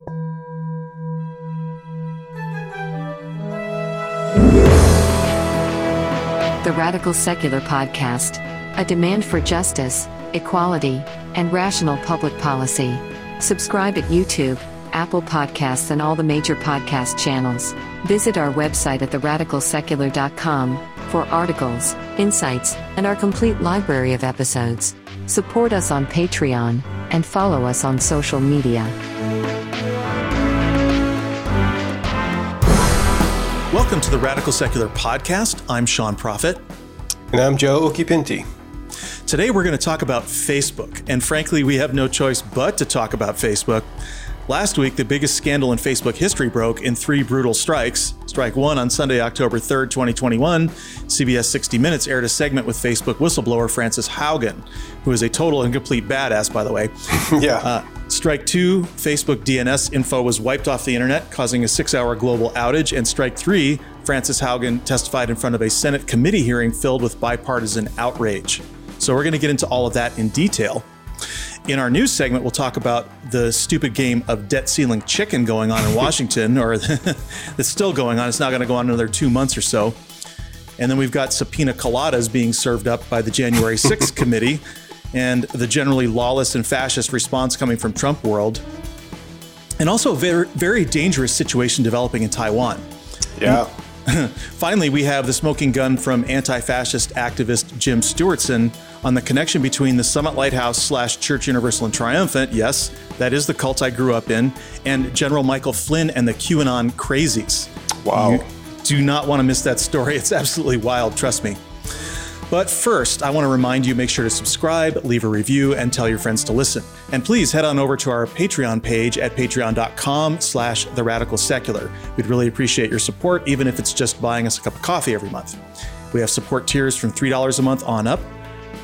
The Radical Secular Podcast. A demand for justice, equality, and rational public policy. Subscribe at YouTube, Apple Podcasts, and all the major podcast channels. Visit our website at theradicalsecular.com for articles, insights, and our complete library of episodes. Support us on Patreon and follow us on social media. Welcome to the Radical Secular Podcast. I'm Sean Prophet. And I'm Joe Okipinti. Today we're going to talk about Facebook. And frankly, we have no choice but to talk about Facebook. Last week, the biggest scandal in Facebook history broke in three brutal strikes. Strike one on Sunday, October 3rd, 2021, CBS 60 Minutes aired a segment with Facebook whistleblower Frances Haugen, who is a total and complete badass, by the way. yeah. Uh, strike two, Facebook DNS info was wiped off the internet, causing a six hour global outage. And strike three, Frances Haugen testified in front of a Senate committee hearing filled with bipartisan outrage. So we're going to get into all of that in detail. In our news segment, we'll talk about the stupid game of debt ceiling chicken going on in Washington, or that's still going on. It's not going to go on another two months or so. And then we've got subpoena coladas being served up by the January 6th committee, and the generally lawless and fascist response coming from Trump world. And also a very, very dangerous situation developing in Taiwan. Yeah. Finally, we have the smoking gun from anti fascist activist Jim Stewartson on the connection between the Summit Lighthouse slash Church Universal and Triumphant, yes, that is the cult I grew up in, and General Michael Flynn and the QAnon crazies. Wow. You do not want to miss that story. It's absolutely wild, trust me. But first, I want to remind you make sure to subscribe, leave a review, and tell your friends to listen. And please head on over to our Patreon page at patreon.com slash the radical secular. We'd really appreciate your support, even if it's just buying us a cup of coffee every month. We have support tiers from $3 a month on up.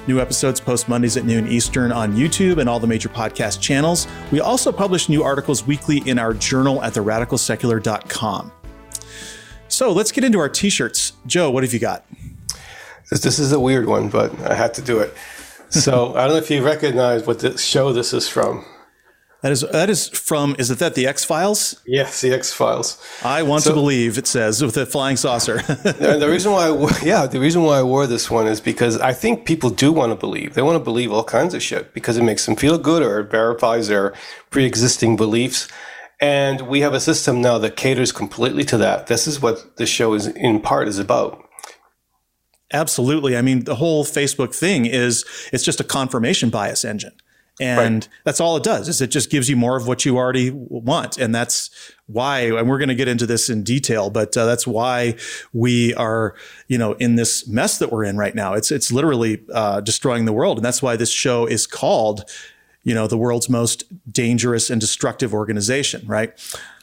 New episodes post Mondays at noon Eastern on YouTube and all the major podcast channels. We also publish new articles weekly in our journal at theradicalsecular.com. So let's get into our t shirts. Joe, what have you got? This, this is a weird one, but I had to do it. So I don't know if you recognize what the show this is from. That is that is from is it that the X Files? Yes, the X Files. I want so, to believe it says with a flying saucer. and the reason why, I, yeah, the reason why I wore this one is because I think people do want to believe. They want to believe all kinds of shit because it makes them feel good or it verifies their pre-existing beliefs. And we have a system now that caters completely to that. This is what the show is in part is about. Absolutely. I mean, the whole Facebook thing is it's just a confirmation bias engine. And right. that's all it does is it just gives you more of what you already want. And that's why, and we're going to get into this in detail, but uh, that's why we are, you know, in this mess that we're in right now. It's, it's literally uh, destroying the world. And that's why this show is called, you know, the world's most dangerous and destructive organization, right?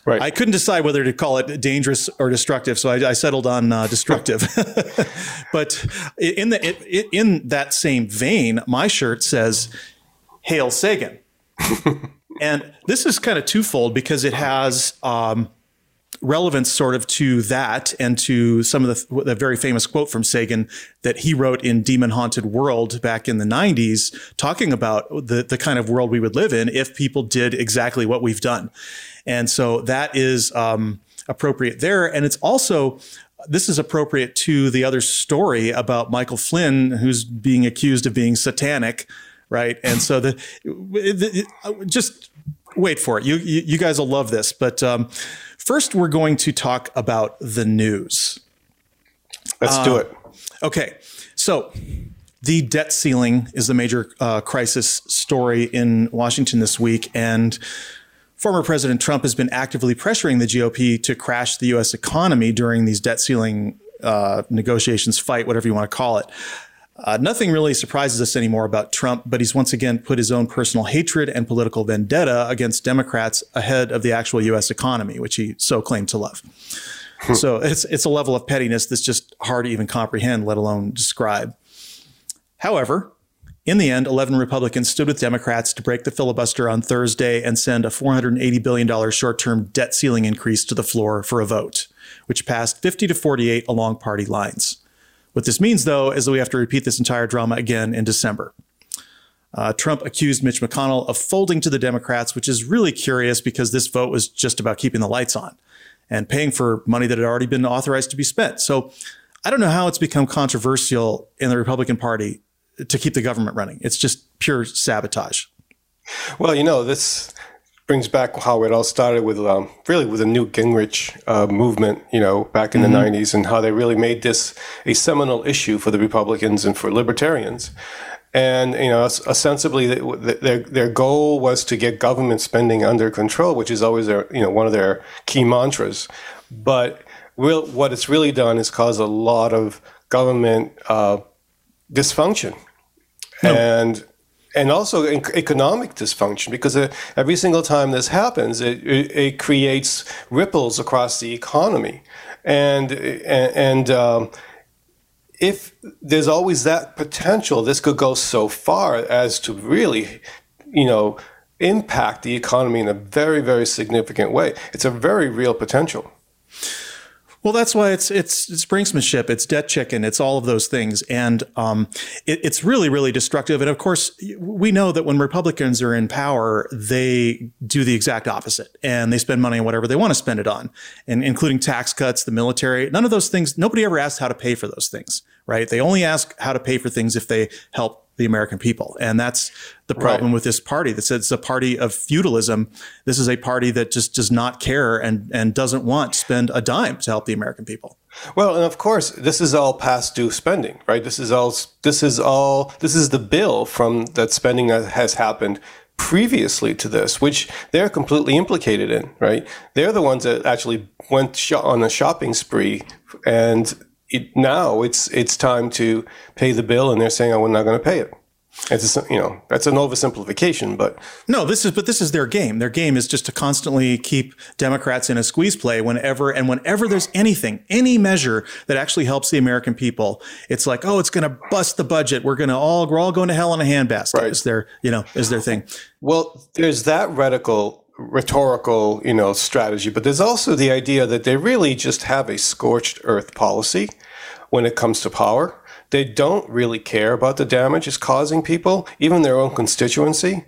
Right. I couldn't decide whether to call it dangerous or destructive, so I, I settled on uh, destructive. but in the it, in that same vein, my shirt says "Hail Sagan," and this is kind of twofold because it has um, relevance, sort of, to that and to some of the, the very famous quote from Sagan that he wrote in "Demon Haunted World" back in the '90s, talking about the the kind of world we would live in if people did exactly what we've done. And so that is um, appropriate there. And it's also, this is appropriate to the other story about Michael Flynn, who's being accused of being satanic, right? And so the, the just wait for it. You, you, you guys will love this. But um, first, we're going to talk about the news. Let's uh, do it. Okay. So the debt ceiling is the major uh, crisis story in Washington this week. And Former President Trump has been actively pressuring the GOP to crash the U.S. economy during these debt ceiling uh, negotiations, fight, whatever you want to call it. Uh, nothing really surprises us anymore about Trump, but he's once again put his own personal hatred and political vendetta against Democrats ahead of the actual U.S. economy, which he so claimed to love. Hmm. so it's it's a level of pettiness that's just hard to even comprehend, let alone describe. However, in the end, 11 Republicans stood with Democrats to break the filibuster on Thursday and send a $480 billion short term debt ceiling increase to the floor for a vote, which passed 50 to 48 along party lines. What this means, though, is that we have to repeat this entire drama again in December. Uh, Trump accused Mitch McConnell of folding to the Democrats, which is really curious because this vote was just about keeping the lights on and paying for money that had already been authorized to be spent. So I don't know how it's become controversial in the Republican Party to keep the government running. It's just pure sabotage. Well, you know, this brings back how it all started with um, really with the Newt Gingrich uh, movement, you know, back in mm-hmm. the 90s, and how they really made this a seminal issue for the Republicans and for libertarians. And you know, ostensibly, their their goal was to get government spending under control, which is always their you know one of their key mantras. But real, what it's really done is cause a lot of government uh, dysfunction, no. and and also economic dysfunction because uh, every single time this happens, it, it, it, creates ripples across the economy, and and. and um, if there's always that potential, this could go so far as to really, you know, impact the economy in a very, very significant way. It's a very real potential. Well, that's why it's it's it's brinksmanship, it's debt chicken, it's all of those things, and um, it, it's really really destructive. And of course, we know that when Republicans are in power, they do the exact opposite, and they spend money on whatever they want to spend it on, and including tax cuts, the military. None of those things. Nobody ever asked how to pay for those things, right? They only ask how to pay for things if they help the American people. And that's the problem right. with this party that says it's a party of feudalism. This is a party that just does not care and, and doesn't want to spend a dime to help the American people. Well, and of course, this is all past due spending, right? This is all, this is all, this is the bill from that spending that has happened previously to this, which they're completely implicated in, right? They're the ones that actually went on a shopping spree and it, now it's it's time to pay the bill, and they're saying, "Oh, we're not going to pay it." It's a, you know that's an oversimplification, but no, this is but this is their game. Their game is just to constantly keep Democrats in a squeeze play whenever and whenever there's anything, any measure that actually helps the American people. It's like, oh, it's going to bust the budget. We're going to all we're all going to hell in a handbasket. Right. Is their you know is their thing. Well, there's that radical rhetorical, you know, strategy, but there's also the idea that they really just have a scorched earth policy when it comes to power. They don't really care about the damage it's causing people, even their own constituency.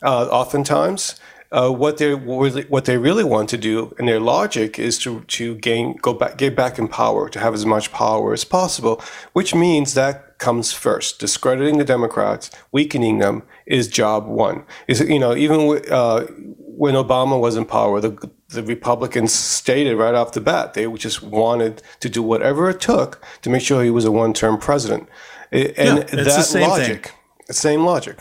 Uh, oftentimes, uh, what they what they really want to do, and their logic is to to gain go back get back in power, to have as much power as possible, which means that comes first. Discrediting the Democrats, weakening them, is job one. Is you know even uh, when Obama was in power, the the Republicans stated right off the bat they just wanted to do whatever it took to make sure he was a one term president, and yeah, that same logic, thing. same logic.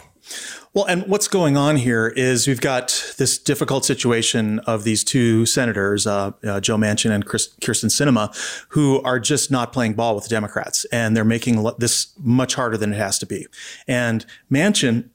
Well, and what's going on here is we've got this difficult situation of these two senators, uh, uh, Joe Manchin and Chris, Kyrsten Sinema, who are just not playing ball with the Democrats, and they're making this much harder than it has to be. And Manchin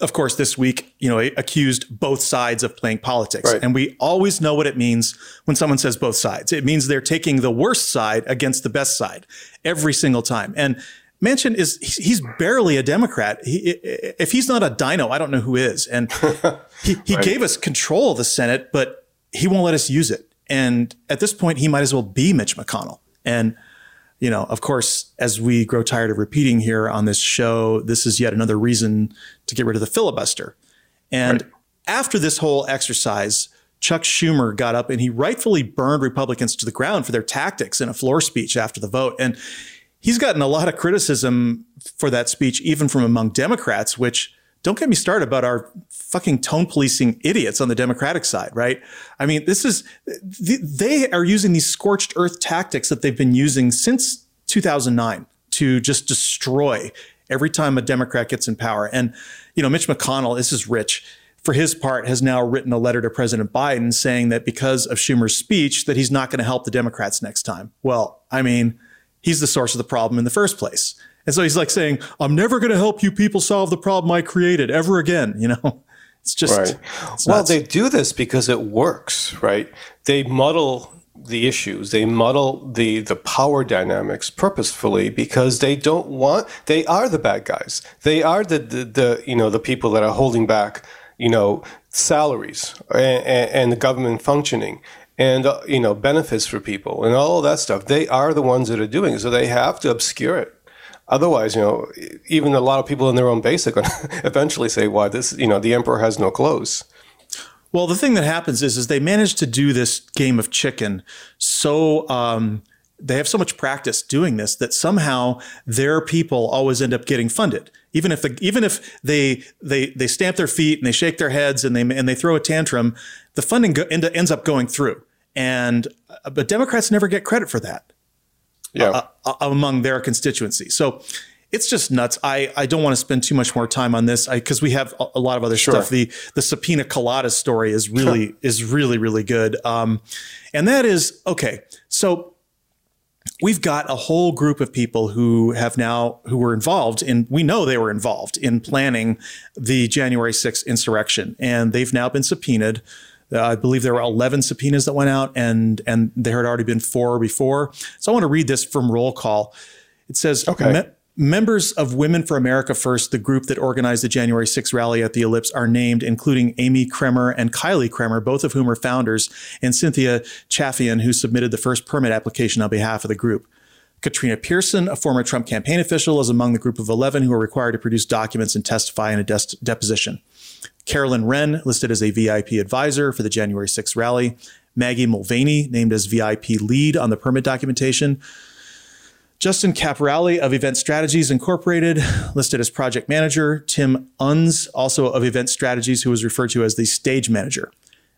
of course, this week, you know, accused both sides of playing politics. Right. And we always know what it means when someone says both sides. It means they're taking the worst side against the best side every single time. And Manchin is he's barely a Democrat. He, if he's not a dino, I don't know who is. And he, he right. gave us control of the Senate, but he won't let us use it. And at this point, he might as well be Mitch McConnell. And you know, of course, as we grow tired of repeating here on this show, this is yet another reason to get rid of the filibuster. And right. after this whole exercise, Chuck Schumer got up and he rightfully burned Republicans to the ground for their tactics in a floor speech after the vote. And he's gotten a lot of criticism for that speech, even from among Democrats, which don't get me started about our fucking tone policing idiots on the Democratic side, right? I mean, this is, they are using these scorched earth tactics that they've been using since 2009 to just destroy every time a Democrat gets in power. And, you know, Mitch McConnell, this is rich for his part, has now written a letter to President Biden saying that because of Schumer's speech, that he's not going to help the Democrats next time. Well, I mean, he's the source of the problem in the first place. And so he's like saying, I'm never going to help you people solve the problem I created ever again. You know, it's just. Right. It's well, they do this because it works, right? They muddle the issues. They muddle the, the power dynamics purposefully because they don't want, they are the bad guys. They are the, the, the you know, the people that are holding back, you know, salaries and, and the government functioning and uh, you know benefits for people and all that stuff they are the ones that are doing it so they have to obscure it Otherwise, you know, even a lot of people in their own base are going to eventually say, "Why this? You know, the emperor has no clothes." Well, the thing that happens is, is they manage to do this game of chicken so. Um, they have so much practice doing this that somehow their people always end up getting funded. Even if the, even if they they they stamp their feet and they shake their heads and they and they throw a tantrum, the funding go, end, ends up going through. And uh, but Democrats never get credit for that. Yeah. Uh, uh, among their constituency. So it's just nuts. I, I don't want to spend too much more time on this because we have a, a, lot of other sure. stuff. The the subpoena colada story is really is really really good. Um, and that is okay. So we've got a whole group of people who have now who were involved in we know they were involved in planning the January 6th insurrection and they've now been subpoenaed Uh, I believe there were 11 subpoenas that went out and and there had already been four before so I want to read this from roll call it says okay. Me- Members of Women for America First, the group that organized the January 6th rally at the Ellipse, are named, including Amy Kremer and Kylie Kremer, both of whom are founders, and Cynthia Chafian, who submitted the first permit application on behalf of the group. Katrina Pearson, a former Trump campaign official, is among the group of 11 who are required to produce documents and testify in a des- deposition. Caroline Wren, listed as a VIP advisor for the January 6th rally. Maggie Mulvaney, named as VIP lead on the permit documentation. Justin Caporale of Event Strategies Incorporated, listed as project manager. Tim Unes, also of Event Strategies, who was referred to as the stage manager.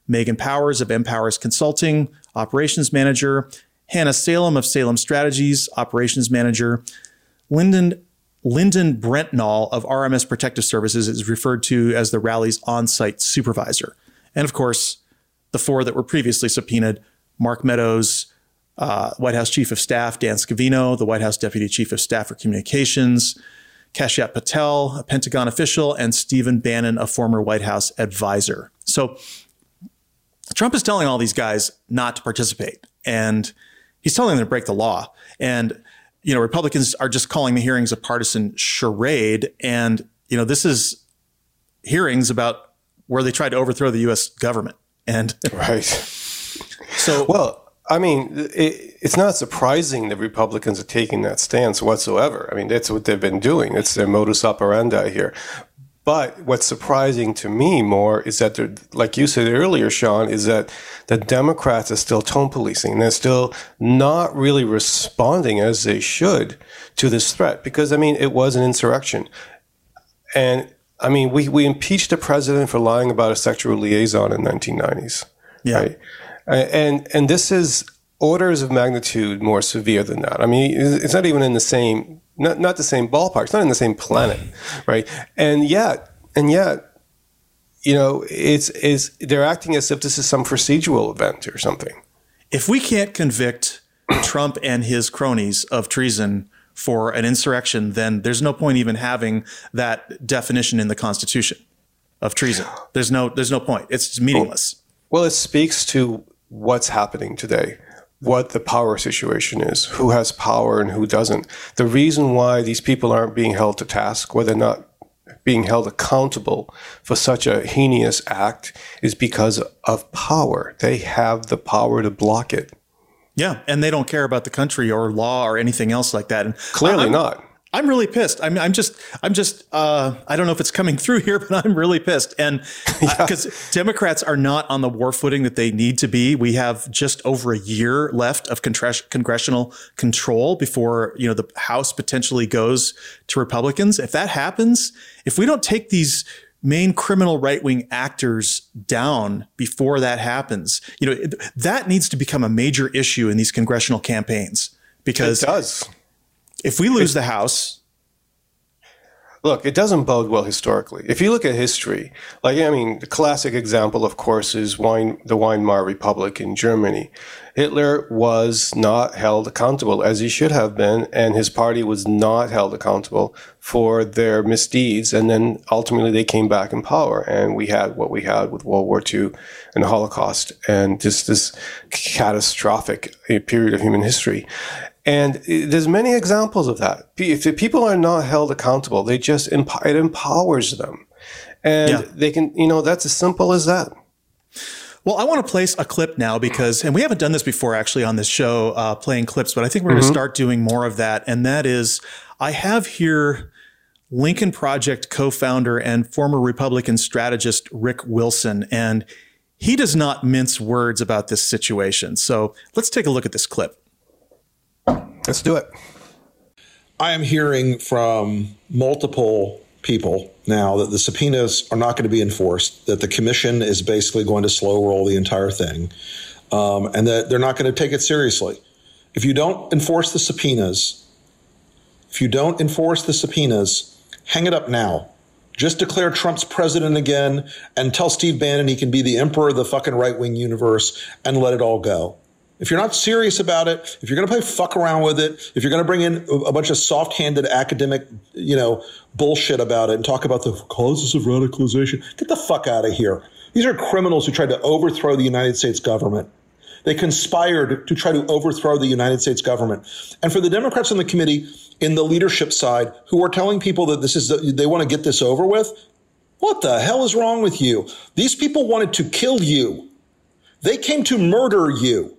Megan Powers of MPowers Consulting, operations manager. Hannah Salem of Salem Strategies, operations manager. Lyndon Lyndon Brentnall of RMS Protective Services is referred to as the rally's on site supervisor. And of course, the four that were previously subpoenaed Mark Meadows, uh, White House Chief of Staff Dan Scavino, the White House Deputy Chief of Staff for Communications, Kashyap Patel, a Pentagon official, and Stephen Bannon, a former White House advisor. So Trump is telling all these guys not to participate, and he's telling them to break the law. And you know, Republicans are just calling the hearings a partisan charade, and you know, this is hearings about where they tried to overthrow the U.S. government. And right. So well, I mean, it, it's not surprising that Republicans are taking that stance whatsoever. I mean, that's what they've been doing. It's their modus operandi here. But what's surprising to me more is that like you said earlier, Sean, is that the Democrats are still tone policing. They're still not really responding as they should to this threat because, I mean, it was an insurrection. And I mean, we, we impeached the president for lying about a sexual liaison in 1990s. Yeah. Right? And and this is orders of magnitude more severe than that. I mean, it's not even in the same not not the same ballpark. It's not in the same planet, right? And yet, and yet, you know, it's is they're acting as if this is some procedural event or something. If we can't convict Trump and his cronies of treason for an insurrection, then there's no point even having that definition in the Constitution of treason. There's no there's no point. It's meaningless. Well, it speaks to what's happening today, what the power situation is, who has power and who doesn't. The reason why these people aren't being held to task, why they're not being held accountable for such a heinous act, is because of power. They have the power to block it. Yeah, and they don't care about the country or law or anything else like that. And clearly I'm, not. I'm really pissed. I'm, I'm just, I'm just, uh, I don't know if it's coming through here, but I'm really pissed. And because uh, yeah. Democrats are not on the war footing that they need to be, we have just over a year left of congressional control before, you know, the House potentially goes to Republicans. If that happens, if we don't take these main criminal right wing actors down before that happens, you know, that needs to become a major issue in these congressional campaigns because it does if we lose the House, look, it doesn't bode well historically. If you look at history, like I mean, the classic example, of course, is Wein, the Weimar Republic in Germany. Hitler was not held accountable as he should have been, and his party was not held accountable for their misdeeds. And then ultimately, they came back in power, and we had what we had with World War II and the Holocaust, and just this catastrophic uh, period of human history. And there's many examples of that. If people are not held accountable, they just it empowers them, and yeah. they can, you know, that's as simple as that. Well, I want to place a clip now because, and we haven't done this before actually on this show, uh, playing clips, but I think we're mm-hmm. going to start doing more of that. And that is, I have here Lincoln Project co founder and former Republican strategist Rick Wilson. And he does not mince words about this situation. So let's take a look at this clip. Let's do it. I am hearing from multiple people now that the subpoenas are not going to be enforced, that the commission is basically going to slow roll the entire thing, um, and that they're not going to take it seriously. If you don't enforce the subpoenas, if you don't enforce the subpoenas, hang it up now. Just declare Trump's president again and tell Steve Bannon he can be the emperor of the fucking right wing universe and let it all go. If you're not serious about it, if you're going to play fuck around with it, if you're going to bring in a bunch of soft-handed academic, you know, bullshit about it and talk about the causes of radicalization, get the fuck out of here. These are criminals who tried to overthrow the United States government. They conspired to try to overthrow the United States government. And for the Democrats on the committee, in the leadership side, who are telling people that this is, they want to get this over with, what the hell is wrong with you? These people wanted to kill you. They came to murder you.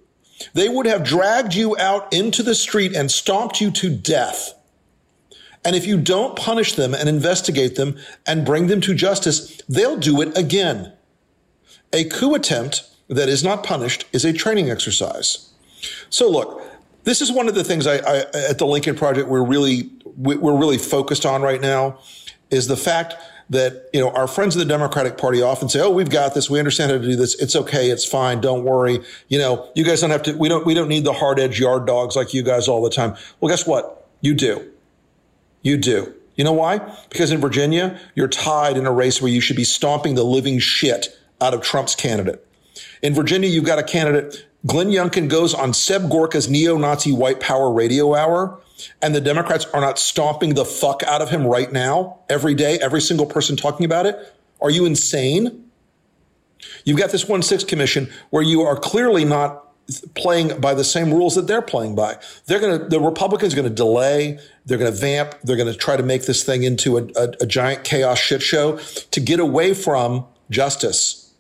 They would have dragged you out into the street and stomped you to death. And if you don't punish them and investigate them and bring them to justice, they'll do it again. A coup attempt that is not punished is a training exercise. So look, this is one of the things I, I at the Lincoln Project we're really we're really focused on right now is the fact that you know our friends in the Democratic Party often say, "Oh, we've got this. We understand how to do this. It's okay. It's fine. Don't worry. You know, you guys don't have to. We don't. We don't need the hard edge yard dogs like you guys all the time." Well, guess what? You do. You do. You know why? Because in Virginia, you're tied in a race where you should be stomping the living shit out of Trump's candidate. In Virginia, you've got a candidate. Glenn Youngkin goes on Seb Gorka's neo-Nazi white power radio hour and the Democrats are not stomping the fuck out of him right now, every day, every single person talking about it? Are you insane? You've got this 1 6 commission where you are clearly not playing by the same rules that they're playing by. They're going to, the Republicans are going to delay. They're going to vamp. They're going to try to make this thing into a, a, a giant chaos shit show to get away from justice.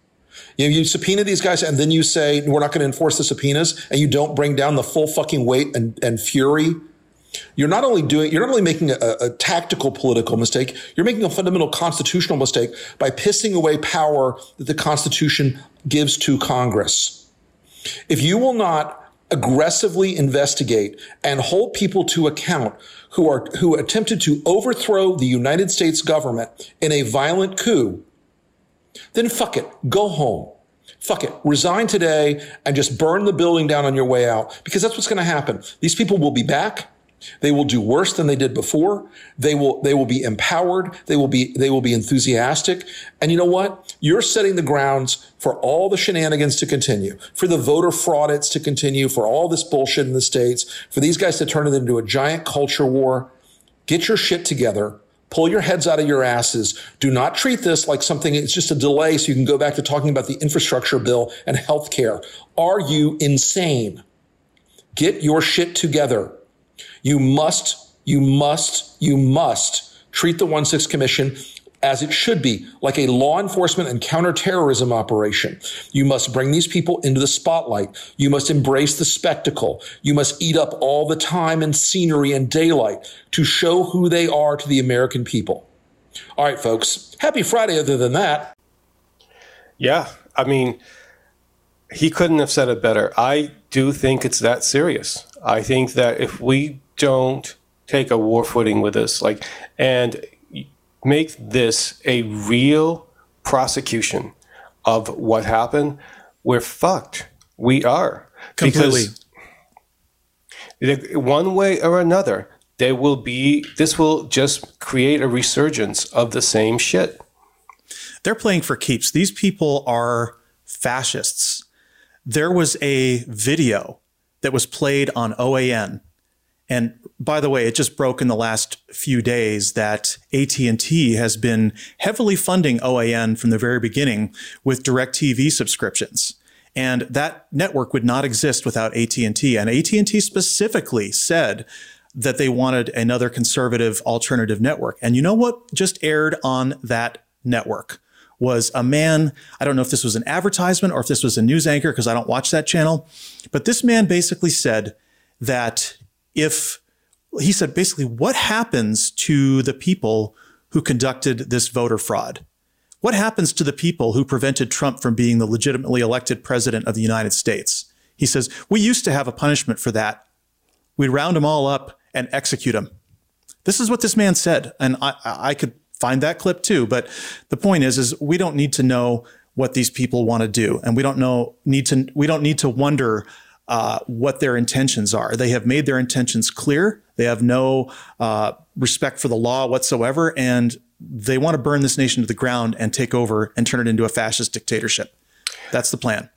You know, you subpoena these guys and then you say, we're not going to enforce the subpoenas and you don't bring down the full fucking weight and, and fury you're not only doing, you're not only making a, a, tactical political mistake, you're making a fundamental constitutional mistake by pissing away power that the Constitution gives to Congress. If you will not aggressively investigate and hold people to account who are, who attempted to overthrow the United States government in a violent coup, then fuck it. Go home. Fuck it. Resign today and just burn the building down on your way out because that's what's going to happen. These people will be back. They will do worse than they did before. They will, they will be empowered. They will be, they will be enthusiastic. And you know what? You're setting the grounds for all the shenanigans to continue, for the voter fraudits to continue, for all this bullshit in the states, for these guys to turn it into a giant culture war. Get your shit together. Pull your heads out of your asses. Do not treat this like something, it's just a delay so you can go back to talking about the infrastructure bill and health care. Are you insane? Get your shit together. You must, you must, you must treat the 1 6 Commission as it should be, like a law enforcement and counterterrorism operation. You must bring these people into the spotlight. You must embrace the spectacle. You must eat up all the time and scenery and daylight to show who they are to the American people. All right, folks. Happy Friday, other than that. Yeah. I mean, he couldn't have said it better. I do think it's that serious. I think that if we don't take a war footing with this, like, and make this a real prosecution of what happened, we're fucked. We are. Completely. Because one way or another, there will be, this will just create a resurgence of the same shit. They're playing for keeps. These people are fascists. There was a video that was played on OAN and by the way, it just broke in the last few days that AT&T has been heavily funding OAN from the very beginning with DirecTV subscriptions. And that network would not exist without AT&T. And AT&T specifically said that they wanted another conservative alternative network. And you know what just aired on that network? was a man. I don't know if this was an advertisement or if this was a news anchor because I don't watch that channel. But this man basically said that if he said basically what happens to the people who conducted this voter fraud? What happens to the people who prevented Trump from being the legitimately elected president of the United States? He says, We used to have a punishment for that. We'd round them all up and execute them. This is what this man said. And I, I could find that clip too. But the point is, is we don't need to know what these people want to do. And we don't know, need to, we don't need to wonder uh, what their intentions are. They have made their intentions clear. They have no uh, respect for the law whatsoever. And they want to burn this nation to the ground and take over and turn it into a fascist dictatorship. That's the plan.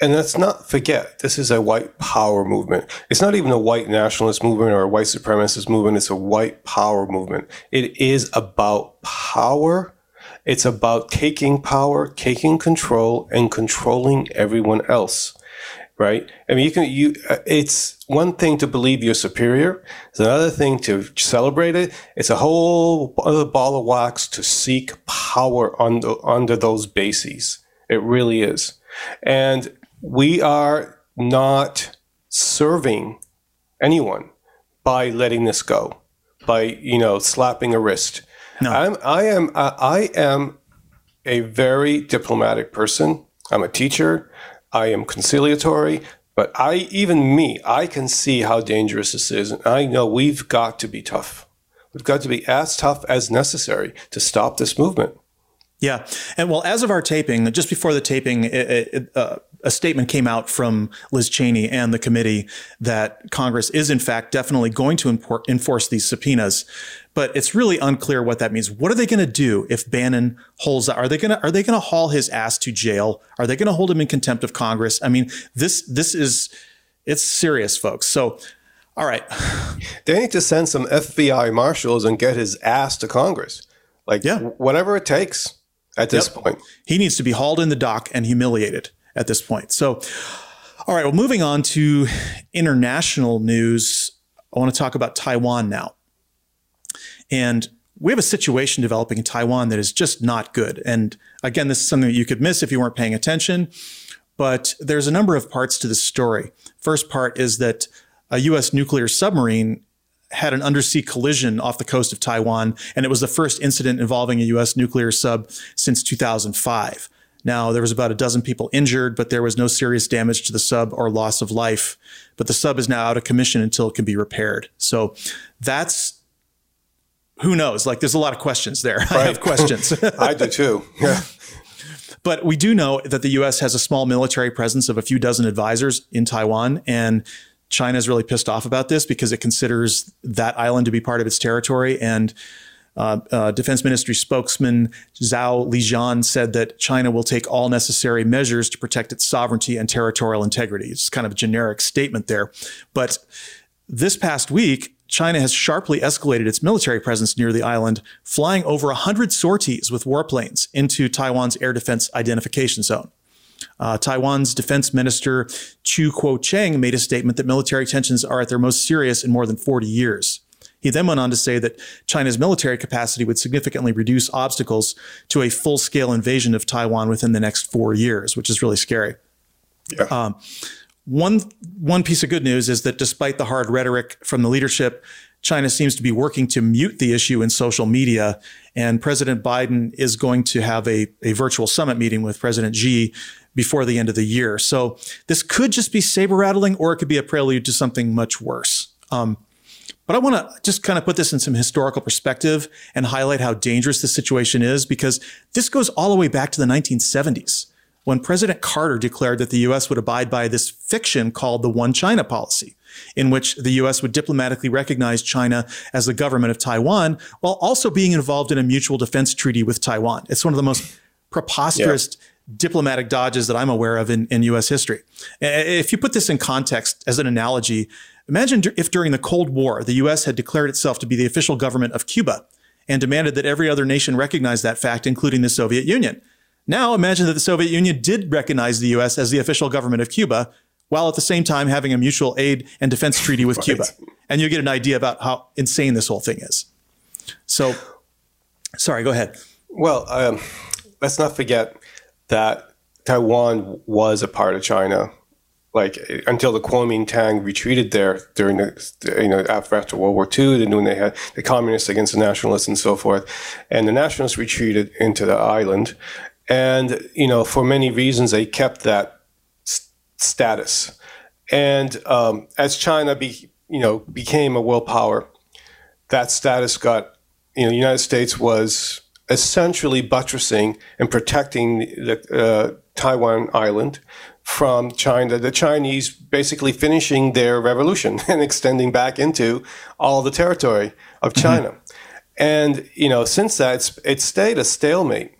And let's not forget, this is a white power movement. It's not even a white nationalist movement or a white supremacist movement. It's a white power movement. It is about power. It's about taking power, taking control, and controlling everyone else. Right? I mean, you can, you, uh, it's one thing to believe you're superior. It's another thing to celebrate it. It's a whole other ball of wax to seek power under, under those bases. It really is. And we are not serving anyone by letting this go, by you know slapping a wrist. No. I'm, I am I am a very diplomatic person. I'm a teacher. I am conciliatory. But I, even me, I can see how dangerous this is. And I know we've got to be tough. We've got to be as tough as necessary to stop this movement. Yeah. And well, as of our taping, just before the taping, it, it, uh, a statement came out from Liz Cheney and the committee that Congress is, in fact, definitely going to enforce these subpoenas. But it's really unclear what that means. What are they going to do if Bannon holds? Are they going to are they going to haul his ass to jail? Are they going to hold him in contempt of Congress? I mean, this this is it's serious, folks. So all right. They need to send some FBI marshals and get his ass to Congress. Like, yeah. whatever it takes at this yep. point. He needs to be hauled in the dock and humiliated at this point. So, all right, well, moving on to international news, I want to talk about Taiwan now. And we have a situation developing in Taiwan that is just not good. And again, this is something that you could miss if you weren't paying attention. But there's a number of parts to the story. First part is that a U.S. nuclear submarine had an undersea collision off the coast of Taiwan, and it was the first incident involving a U.S. nuclear sub since 2005. Now, there was about a dozen people injured, but there was no serious damage to the sub or loss of life. But the sub is now out of commission until it can be repaired. So that's who knows? Like, there's a lot of questions there. Right. I have questions. I do too. Yeah. But we do know that the U.S. has a small military presence of a few dozen advisors in Taiwan, and China is really pissed off about this because it considers that island to be part of its territory. And uh, uh, Defense Ministry spokesman Zhao Lijian said that China will take all necessary measures to protect its sovereignty and territorial integrity. It's kind of a generic statement there. But this past week, China has sharply escalated its military presence near the island, flying over 100 sorties with warplanes into Taiwan's air defense identification zone. Uh, Taiwan's defense minister Chu Kuo-cheng made a statement that military tensions are at their most serious in more than 40 years. He then went on to say that China's military capacity would significantly reduce obstacles to a full scale invasion of Taiwan within the next four years, which is really scary. Yeah. Um, one, one piece of good news is that despite the hard rhetoric from the leadership, China seems to be working to mute the issue in social media. And President Biden is going to have a, a virtual summit meeting with President Xi before the end of the year. So this could just be saber rattling, or it could be a prelude to something much worse. Um, but I want to just kind of put this in some historical perspective and highlight how dangerous this situation is because this goes all the way back to the 1970s when President Carter declared that the U.S. would abide by this fiction called the One China policy, in which the U.S. would diplomatically recognize China as the government of Taiwan while also being involved in a mutual defense treaty with Taiwan. It's one of the most preposterous yeah. diplomatic dodges that I'm aware of in, in U.S. history. If you put this in context as an analogy, Imagine if during the Cold War, the US had declared itself to be the official government of Cuba and demanded that every other nation recognize that fact, including the Soviet Union. Now imagine that the Soviet Union did recognize the US as the official government of Cuba, while at the same time having a mutual aid and defense treaty with right. Cuba. And you get an idea about how insane this whole thing is. So, sorry, go ahead. Well, um, let's not forget that Taiwan was a part of China like until the Kuomintang retreated there during the you know after, after World War II, then when they had the communists against the nationalists and so forth, and the nationalists retreated into the island, and you know for many reasons they kept that st- status, and um, as China be you know became a world power, that status got you know the United States was essentially buttressing and protecting the uh, Taiwan island from China, the Chinese basically finishing their revolution and extending back into all the territory of mm-hmm. China. Mm-hmm. And, you know, since that, it's, it's stayed a stalemate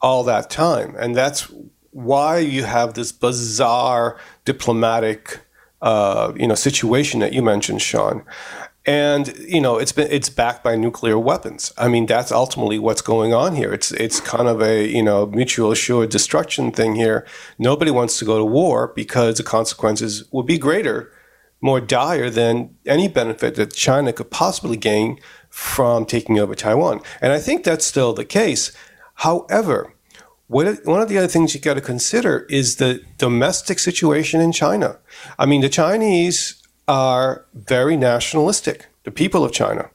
all that time. And that's why you have this bizarre diplomatic, uh, you know, situation that you mentioned, Sean and you know it's been it's backed by nuclear weapons. I mean that's ultimately what's going on here. It's it's kind of a you know mutual assured destruction thing here. Nobody wants to go to war because the consequences would be greater, more dire than any benefit that China could possibly gain from taking over Taiwan. And I think that's still the case. However, one of the other things you got to consider is the domestic situation in China. I mean, the Chinese are very nationalistic, the people of China.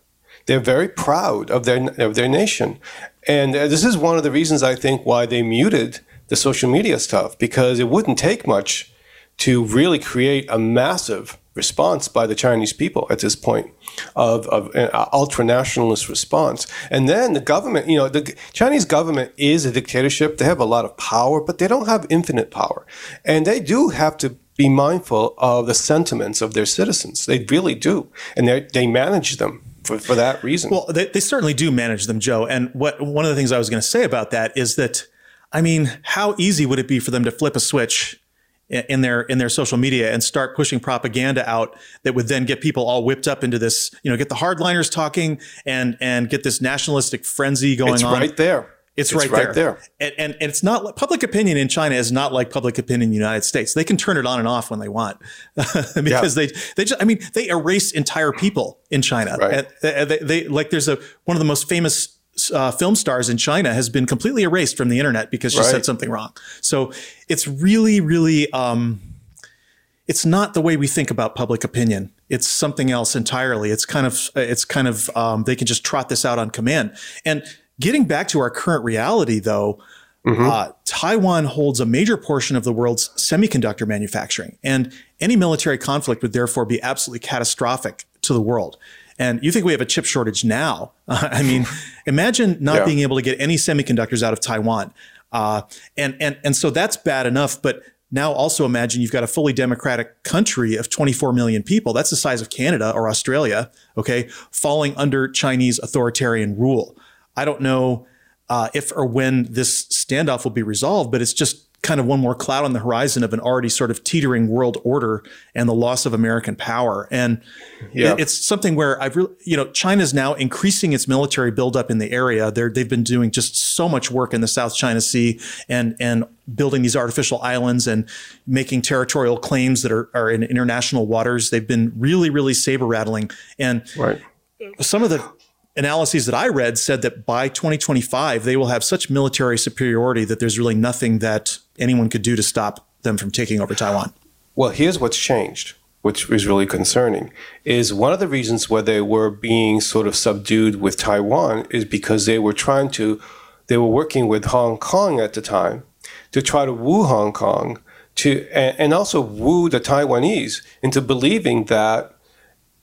They're very proud of their, of their nation. And uh, this is one of the reasons I think why they muted the social media stuff, because it wouldn't take much to really create a massive response by the Chinese people at this point of, of uh, an ultra nationalist response. And then the government, you know, the Chinese government is a dictatorship. They have a lot of power, but they don't have infinite power. And they do have to be mindful of the sentiments of their citizens. They really do. And they manage them for, for that reason. Well, they, they certainly do manage them, Joe. And what one of the things I was going to say about that is that, I mean, how easy would it be for them to flip a switch in their in their social media and start pushing propaganda out that would then get people all whipped up into this, you know, get the hardliners talking and and get this nationalistic frenzy going it's on. right there. It's, it's right, right, there. there. And, and, and, it's not public opinion in China is not like public opinion in the United States. They can turn it on and off when they want because yeah. they, they just, I mean, they erase entire people in China. Right. And they, they, like there's a, one of the most famous uh, film stars in China has been completely erased from the internet because she right. said something wrong. So it's really, really, um, it's not the way we think about public opinion. It's something else entirely. It's kind of, it's kind of, um, they can just trot this out on command. And Getting back to our current reality, though, mm-hmm. uh, Taiwan holds a major portion of the world's semiconductor manufacturing, and any military conflict would therefore be absolutely catastrophic to the world. And you think we have a chip shortage now? Uh, I mean, imagine not yeah. being able to get any semiconductors out of Taiwan. Uh, and and and so that's bad enough. But now also imagine you've got a fully democratic country of 24 million people. That's the size of Canada or Australia. Okay, falling under Chinese authoritarian rule. I don't know uh, if or when this standoff will be resolved, but it's just kind of one more cloud on the horizon of an already sort of teetering world order and the loss of American power. And yeah. it's something where I've really, you know, China's now increasing its military buildup in the area. They're, they've been doing just so much work in the South China Sea and, and building these artificial islands and making territorial claims that are, are in international waters. They've been really, really saber rattling. And right. some of the analyses that I read said that by 2025, they will have such military superiority that there's really nothing that anyone could do to stop them from taking over Taiwan. Well, here's what's changed, which is really concerning, is one of the reasons why they were being sort of subdued with Taiwan is because they were trying to, they were working with Hong Kong at the time to try to woo Hong Kong to, and also woo the Taiwanese into believing that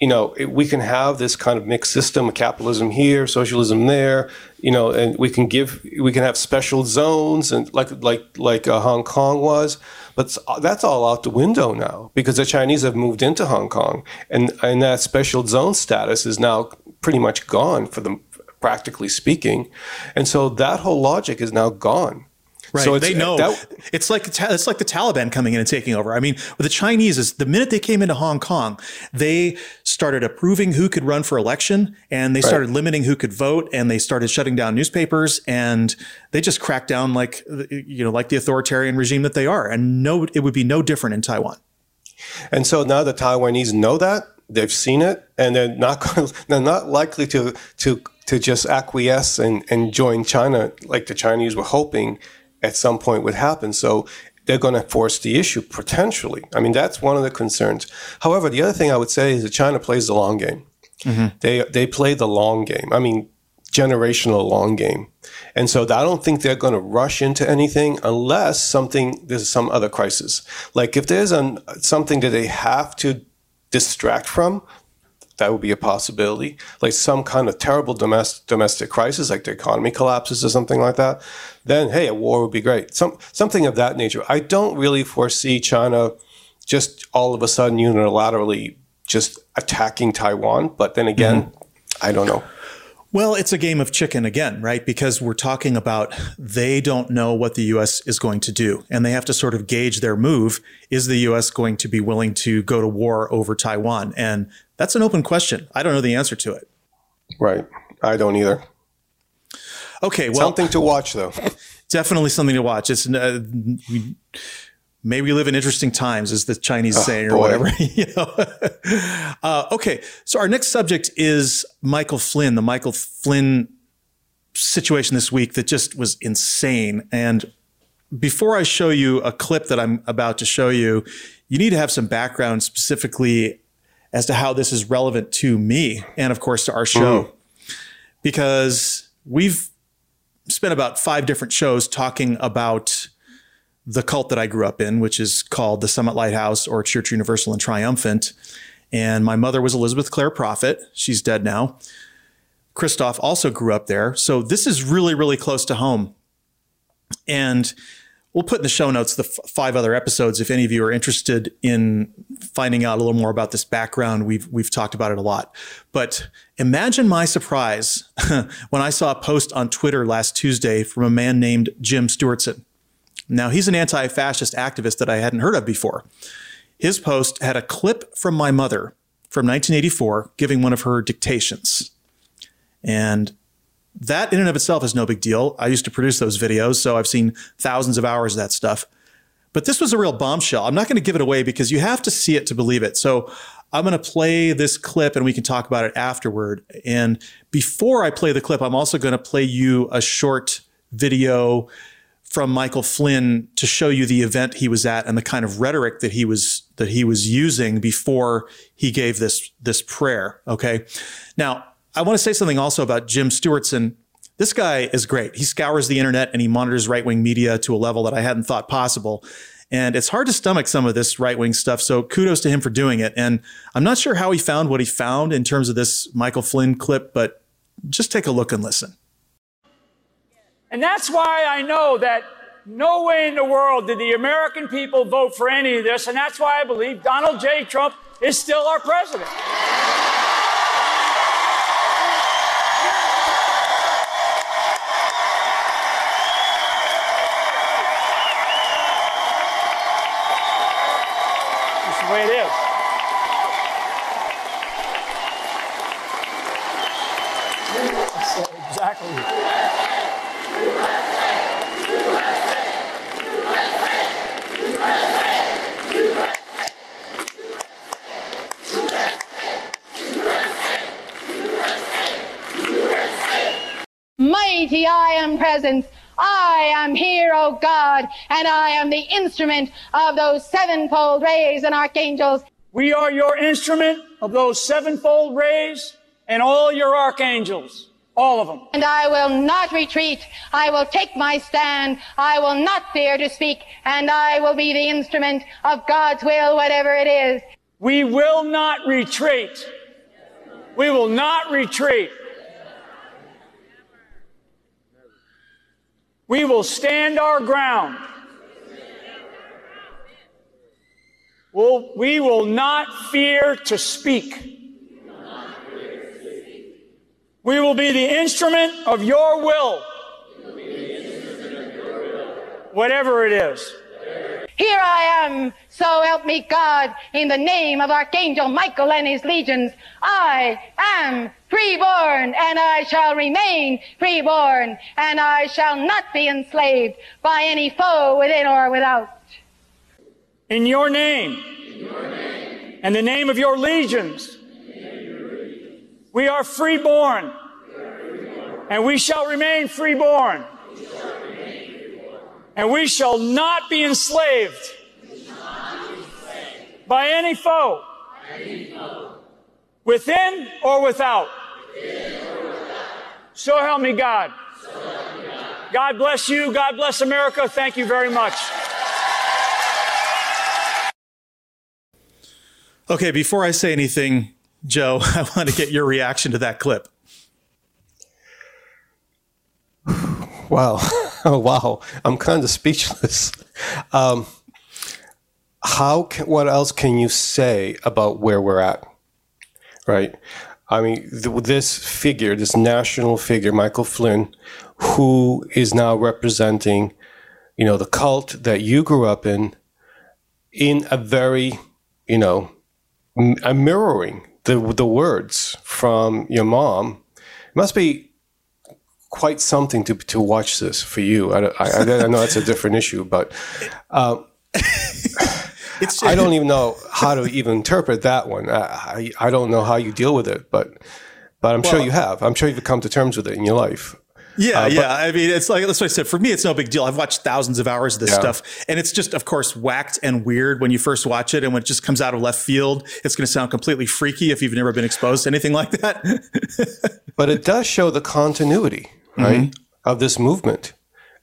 you know, we can have this kind of mixed system capitalism here, socialism there, you know, and we can give, we can have special zones and like, like, like uh, Hong Kong was, but that's all out the window now because the Chinese have moved into Hong Kong and, and that special zone status is now pretty much gone for them, practically speaking. And so that whole logic is now gone. Right. So they uh, know that, it's like it's like the Taliban coming in and taking over. I mean, with the Chinese is the minute they came into Hong Kong, they started approving who could run for election and they started limiting who could vote and they started shutting down newspapers and they just cracked down like you know like the authoritarian regime that they are. And no, it would be no different in Taiwan. And so now the Taiwanese know that They've seen it, and they're not they're not likely to to to just acquiesce and, and join China like the Chinese were hoping at some point would happen. So they're going to force the issue potentially. I mean, that's one of the concerns. However, the other thing I would say is that China plays the long game. Mm-hmm. They they play the long game. I mean, generational long game. And so I don't think they're going to rush into anything unless something there's some other crisis. Like if there's an, something that they have to distract from, that would be a possibility. Like some kind of terrible domestic domestic crisis, like the economy collapses or something like that. Then hey, a war would be great. Some something of that nature. I don't really foresee China just all of a sudden unilaterally just attacking Taiwan. But then again, mm-hmm. I don't know. Well, it's a game of chicken again, right? Because we're talking about they don't know what the US is going to do, and they have to sort of gauge their move. Is the US going to be willing to go to war over Taiwan? And that's an open question. I don't know the answer to it. Right. I don't either. Okay. Well, something to watch, though. Definitely something to watch. It's. Uh, we, May we live in interesting times, is the Chinese oh, saying or boy. whatever. you know? uh, okay, so our next subject is Michael Flynn, the Michael Flynn situation this week that just was insane. And before I show you a clip that I'm about to show you, you need to have some background specifically as to how this is relevant to me and, of course, to our show, mm. because we've spent about five different shows talking about the cult that I grew up in, which is called the Summit Lighthouse or Church Universal and Triumphant. And my mother was Elizabeth Clare Prophet. She's dead now. Christoph also grew up there. So this is really, really close to home. And we'll put in the show notes the f- five other episodes if any of you are interested in finding out a little more about this background. We've we've talked about it a lot. But imagine my surprise when I saw a post on Twitter last Tuesday from a man named Jim Stewartson. Now, he's an anti fascist activist that I hadn't heard of before. His post had a clip from my mother from 1984 giving one of her dictations. And that in and of itself is no big deal. I used to produce those videos, so I've seen thousands of hours of that stuff. But this was a real bombshell. I'm not going to give it away because you have to see it to believe it. So I'm going to play this clip and we can talk about it afterward. And before I play the clip, I'm also going to play you a short video from Michael Flynn to show you the event he was at and the kind of rhetoric that he was that he was using before he gave this this prayer. Okay, now I want to say something also about Jim Stewartson. This guy is great. He scours the internet and he monitors right wing media to a level that I hadn't thought possible. And it's hard to stomach some of this right wing stuff. So kudos to him for doing it. And I'm not sure how he found what he found in terms of this Michael Flynn clip, but just take a look and listen. And that's why I know that no way in the world did the American people vote for any of this. And that's why I believe Donald J. Trump is still our president. That's the way it is. exactly. Mighty I am present. I am here, O God, and I am the instrument of those sevenfold rays and archangels. We are your instrument of those sevenfold rays and all your archangels. All of them. And I will not retreat. I will take my stand. I will not fear to speak. And I will be the instrument of God's will, whatever it is. We will not retreat. We will not retreat. We will stand our ground. We'll, we will not fear to speak. We will be the instrument of your will. Whatever it is. Here I am, so help me God, in the name of Archangel Michael and his legions. I am freeborn, and I shall remain freeborn, and I shall not be enslaved by any foe within or without. In your name, in your name. and the name of your legions, We are freeborn. And we shall remain freeborn. And we shall not be enslaved by any foe, within or without. So help me God. God bless you. God bless America. Thank you very much. Okay, before I say anything, Joe, I want to get your reaction to that clip. Wow. Oh, wow. I'm kind of speechless. Um, how can, what else can you say about where we're at? Right? I mean, th- this figure, this national figure, Michael Flynn, who is now representing, you know, the cult that you grew up in, in a very, you know, m- a mirroring the the words from your mom. It must be quite something to to watch this for you. I, I, I know that's a different issue, but um, It's I don't even know how to even interpret that one. I, I, I don't know how you deal with it, but but I'm sure you have. I'm sure you've come to terms with it in your life. Yeah, Uh, but- yeah. I mean, it's like that's what I said. For me, it's no big deal. I've watched thousands of hours of this Yeah. stuff, and it's just, of course, whacked and weird when you first watch it, and when it just comes out of left field, it's going to sound completely freaky if you've never been exposed to anything like that. But it does show the continuity, right, of this movement.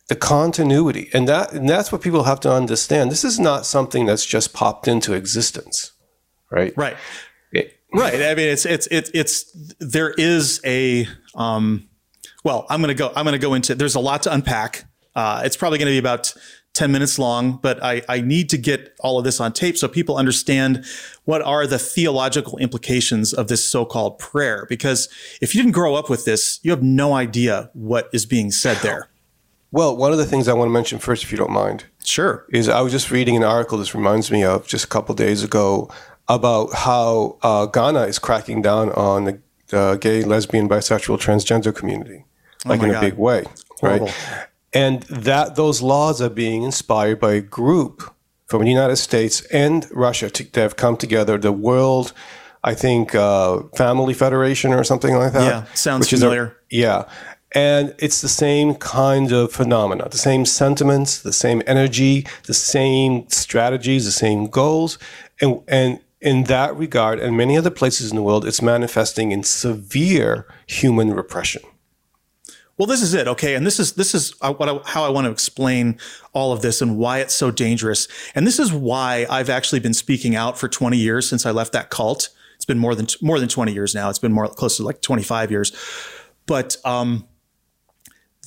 The continuity, and that and that's what people have to understand. This is not something that's just popped into existence, right? right, It- right. I mean, it's it's it's it's there is a um, well, I'm going to go. I'm going to go into. There's a lot to unpack. Uh, it's probably going to be about 10 minutes long, but I, I need to get all of this on tape so people understand what are the theological implications of this so-called prayer. Because if you didn't grow up with this, you have no idea what is being said there. Well, one of the things I want to mention first, if you don't mind, Sure. is I was just reading an article this reminds me of just a couple days ago about how uh, Ghana is cracking down on the uh, gay, lesbian, bisexual, transgender community, like Oh in a God. big way, Horrible. right? And that those laws are being inspired by a group from the United States and Russia to, that have come together, the World, I think, uh, Family Federation or something like that. Yeah, sounds is a- familiar. yeah. And it's the same kind of phenomena, the same sentiments, the same energy, the same strategies, the same goals. And, and in that regard, and many other places in the world, it's manifesting in severe human repression. Well, this is it, okay, and this is this is uh, what I, how I want to explain all of this and why it's so dangerous. And this is why I've actually been speaking out for 20 years since I left that cult. It's been more than more than 20 years now. It's been more close to like 25 years. But um,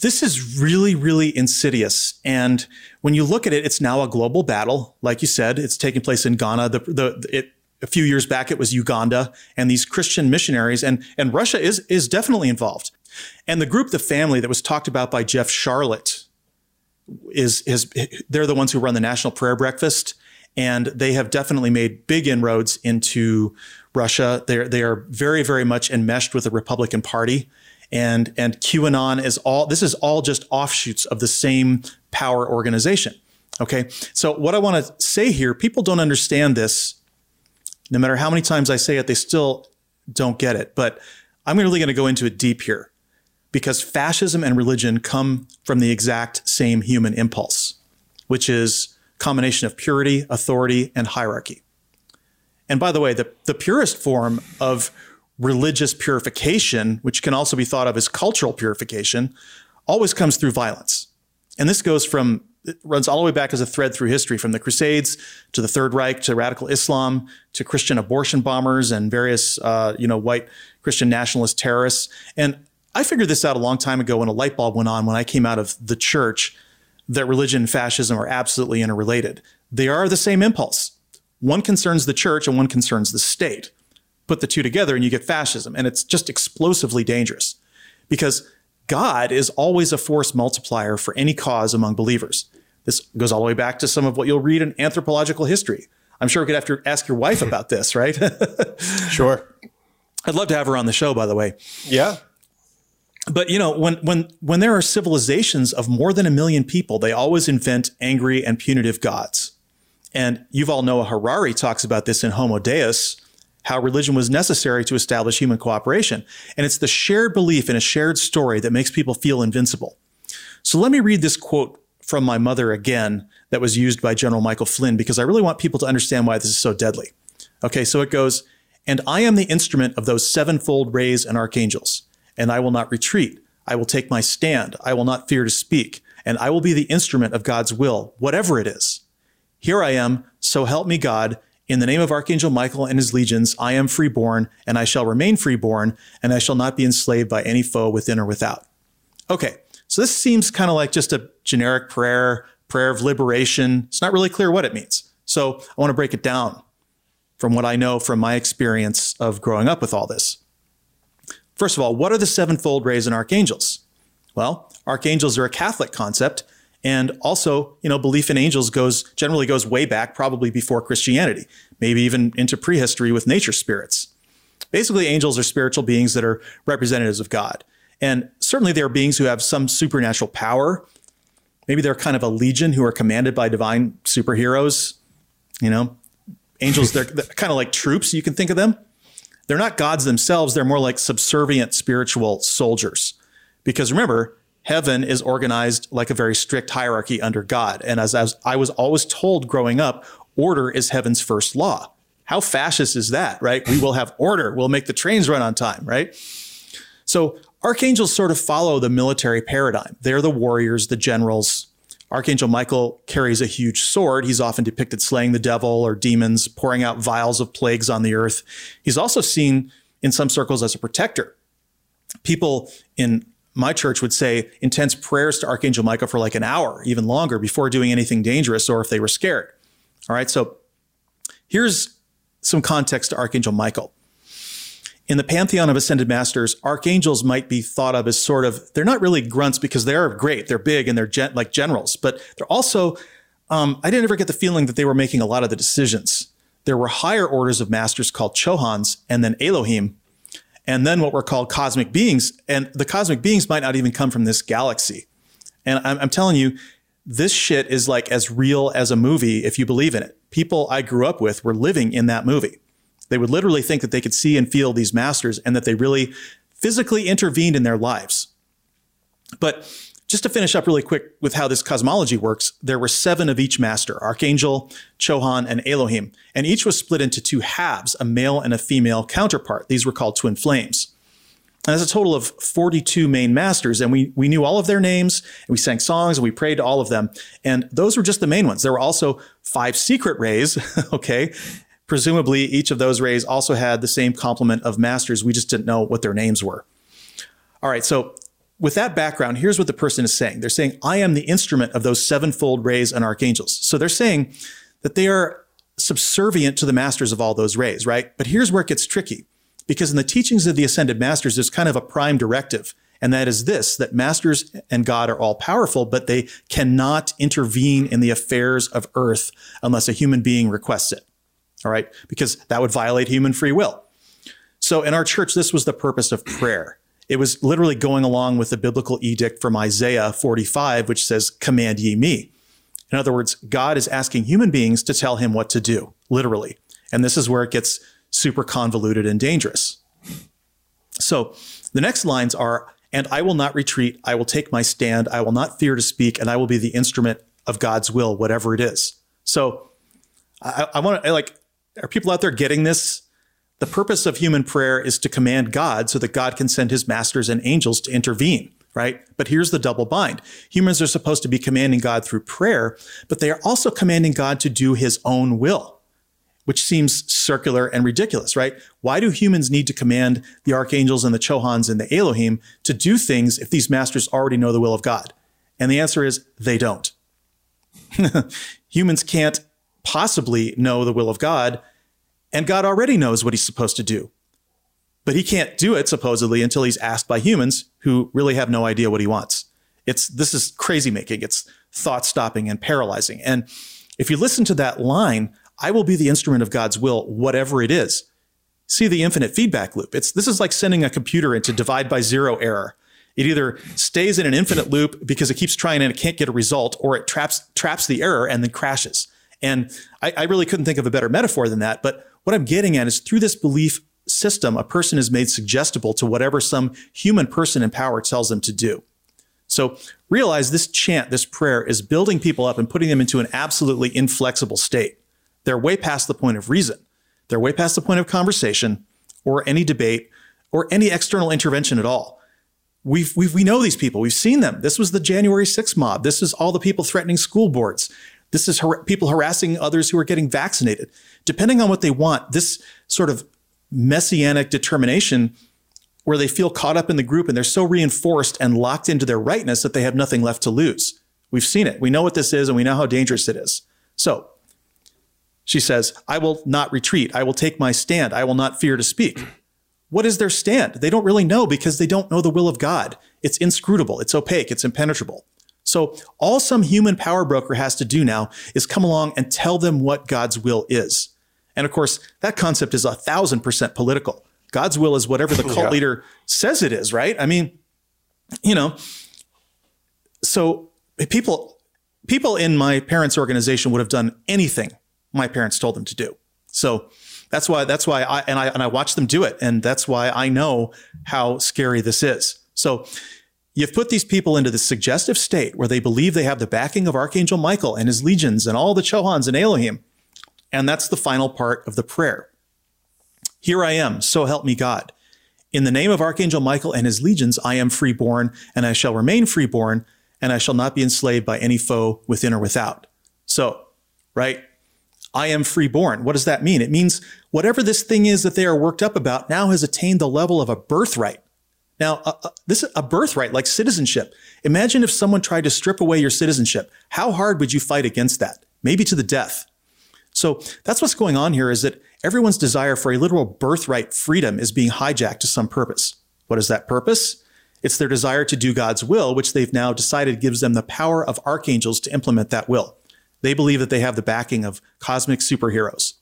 this is really, really insidious. And when you look at it, it's now a global battle. Like you said, it's taking place in Ghana. The, the, it, a few years back, it was Uganda and these Christian missionaries and, and Russia is, is definitely involved. And the group, the family that was talked about by Jeff Sharlet is, is they're the ones who run the National Prayer Breakfast. And they have definitely made big inroads into Russia. They're, they are very, very much enmeshed with the Republican Party and and QAnon is all this is all just offshoots of the same power organization. Okay, so what I want to say here, people don't understand this. No matter how many times I say it, they still don't get it. But I'm really going to go into it deep here, because fascism and religion come from the exact same human impulse, which is combination of purity, authority, and hierarchy. And by the way, the, the purest form of religious purification, which can also be thought of as cultural purification, always comes through violence. And this goes from, it runs all the way back as a thread through history from the Crusades to the Third Reich to radical Islam to Christian abortion bombers and various, uh, you know, white Christian nationalist terrorists. And I figured this out a long time ago when a light bulb went on when I came out of the church that religion and fascism are absolutely interrelated. They are the same impulse. One concerns the church and one concerns the state put the two together and you get fascism. And it's just explosively dangerous because God is always a force multiplier for any cause among believers. This goes all the way back to some of what you'll read in anthropological history. I'm sure we could have to ask your wife about this, right? Sure. I'd love to have her on the show, by the way. Yeah. But you know, when when when there are civilizations of more than a million people, they always invent angry and punitive gods. And you've Yuval Noah Harari talks about this in Homo Deus, how religion was necessary to establish human cooperation. And it's the shared belief in a shared story that makes people feel invincible. So let me read this quote from my mother again that was used by General Michael Flynn because I really want people to understand why this is so deadly. Okay, so it goes, and I am the instrument of those sevenfold rays and archangels, and I will not retreat. I will take my stand. I will not fear to speak, and I will be the instrument of God's will, whatever it is. Here I am, so help me God. In the name of Archangel Michael and his legions, I am freeborn, and I shall remain freeborn, and I shall not be enslaved by any foe within or without. Okay, so this seems kind of like just a generic prayer, prayer of liberation. It's not really clear what it means. So I want to break it down from what I know from my experience of growing up with all this. First of all, what are the sevenfold rays and archangels? Well, archangels are a Catholic concept, and also, you know, belief in angels goes generally goes way back, probably before Christianity, maybe even into prehistory with nature spirits. Basically, angels are spiritual beings that are representatives of God. And certainly they are beings who have some supernatural power. Maybe they're kind of a legion who are commanded by divine superheroes. You know, angels, they're, they're kind of like troops. You can think of them. They're not gods themselves. They're more like subservient spiritual soldiers. Because remember, heaven is organized like a very strict hierarchy under God. And as, as I was always told growing up, order is heaven's first law. How fascist is that, right? We will have order. We'll make the trains run on time, right? So archangels sort of follow the military paradigm. They're the warriors, the generals. Archangel Michael carries a huge sword. He's often depicted slaying the devil or demons, pouring out vials of plagues on the earth. He's also seen in some circles as a protector. People in my church would say intense prayers to Archangel Michael for like an hour, even longer, before doing anything dangerous or if they were scared. All right, so here's some context to Archangel Michael. In the pantheon of ascended masters, archangels might be thought of as sort of, they're not really grunts because they're great, they're big and they're gen- like generals, but they're also, um, I didn't ever get the feeling that they were making a lot of the decisions. There were higher orders of masters called Chohans and then Elohim, and then what were called cosmic beings. And the cosmic beings might not even come from this galaxy. And I'm, I'm telling you, this shit is like as real as a movie if you believe in it. People I grew up with were living in that movie. They would literally think that they could see and feel these masters and that they really physically intervened in their lives. But just to finish up really quick with how this cosmology works, there were seven of each master Archangel, Chohan, and Elohim, and each was split into two halves, a male and a female counterpart. These were called twin flames. And that's a total of 42 main masters, and we, we knew all of their names, and we sang songs, and we prayed to all of them. And those were just the main ones. There were also five secret rays, okay? Presumably, each of those rays also had the same complement of masters. We just didn't know what their names were. All right, so with that background, here's what the person is saying. They're saying, I am the instrument of those sevenfold rays and archangels. So they're saying that they are subservient to the masters of all those rays, right? But here's where it gets tricky. Because in the teachings of the ascended masters, there's kind of a prime directive. And that is this, that masters and God are all powerful, but they cannot intervene in the affairs of earth unless a human being requests it. All right. Because that would violate human free will. So in our church, this was the purpose of prayer. It was literally going along with the biblical edict from Isaiah 45, which says, Command ye me. In other words, God is asking human beings to tell him what to do, literally. And this is where it gets super convoluted and dangerous. So the next lines are, and I will not retreat. I will take my stand. I will not fear to speak, and I will be the instrument of God's will, whatever it is. So I, I want to like, are people out there getting this? The purpose of human prayer is to command God so that God can send his masters and angels to intervene, right? But here's the double bind. Humans are supposed to be commanding God through prayer, but they are also commanding God to do his own will, which seems circular and ridiculous, right? Why do humans need to command the archangels and the Chohans and the Elohim to do things if these masters already know the will of God? And the answer is they don't. humans can't possibly know the will of God and God already knows what he's supposed to do. But he can't do it supposedly until he's asked by humans who really have no idea what he wants. It's this is crazy making. It's thought stopping and paralyzing. And if you listen to that line, I will be the instrument of God's will, whatever it is. See the infinite feedback loop. It's this is like sending a computer into divide by zero error. It either stays in an infinite loop because it keeps trying and it can't get a result, or it traps traps the error and then crashes. And I, I really couldn't think of a better metaphor than that. But what I'm getting at is through this belief system, a person is made suggestible to whatever some human person in power tells them to do. So realize this chant, this prayer is building people up and putting them into an absolutely inflexible state. They're way past the point of reason. They're way past the point of conversation or any debate or any external intervention at all. We've, we've, we know these people. We've seen them. This was the January 6th mob. This is all the people threatening school boards. This is har- people harassing others who are getting vaccinated. Depending on what they want, this sort of messianic determination where they feel caught up in the group and they're so reinforced and locked into their rightness that they have nothing left to lose. We've seen it. We know what this is and we know how dangerous it is. So she says, I will not retreat. I will take my stand. I will not fear to speak. What is their stand? They don't really know because they don't know the will of God. It's inscrutable, it's opaque, it's impenetrable. So all some human power broker has to do now is come along and tell them what God's will is. And of course, that concept is a thousand percent political. God's will is whatever the cult yeah. leader says it is, right? I mean, you know, so people people in my parents' organization would have done anything my parents told them to do. So that's why that's why I and I and I watch them do it, and that's why I know how scary this is. So you've put these people into this suggestive state where they believe they have the backing of Archangel Michael and his legions and all the Chohans and Elohim. And that's the final part of the prayer. Here I am, so help me God. In the name of Archangel Michael and his legions, I am freeborn, and I shall remain freeborn, and I shall not be enslaved by any foe within or without. So, right? I am freeborn. What does that mean? It means whatever this thing is that they are worked up about now has attained the level of a birthright. Now, uh, uh, this is a birthright like citizenship. Imagine if someone tried to strip away your citizenship. How hard would you fight against that? Maybe to the death. So that's what's going on here is that everyone's desire for a literal birthright freedom is being hijacked to some purpose. What is that purpose? It's their desire to do God's will, which they've now decided gives them the power of archangels to implement that will. They believe that they have the backing of cosmic superheroes.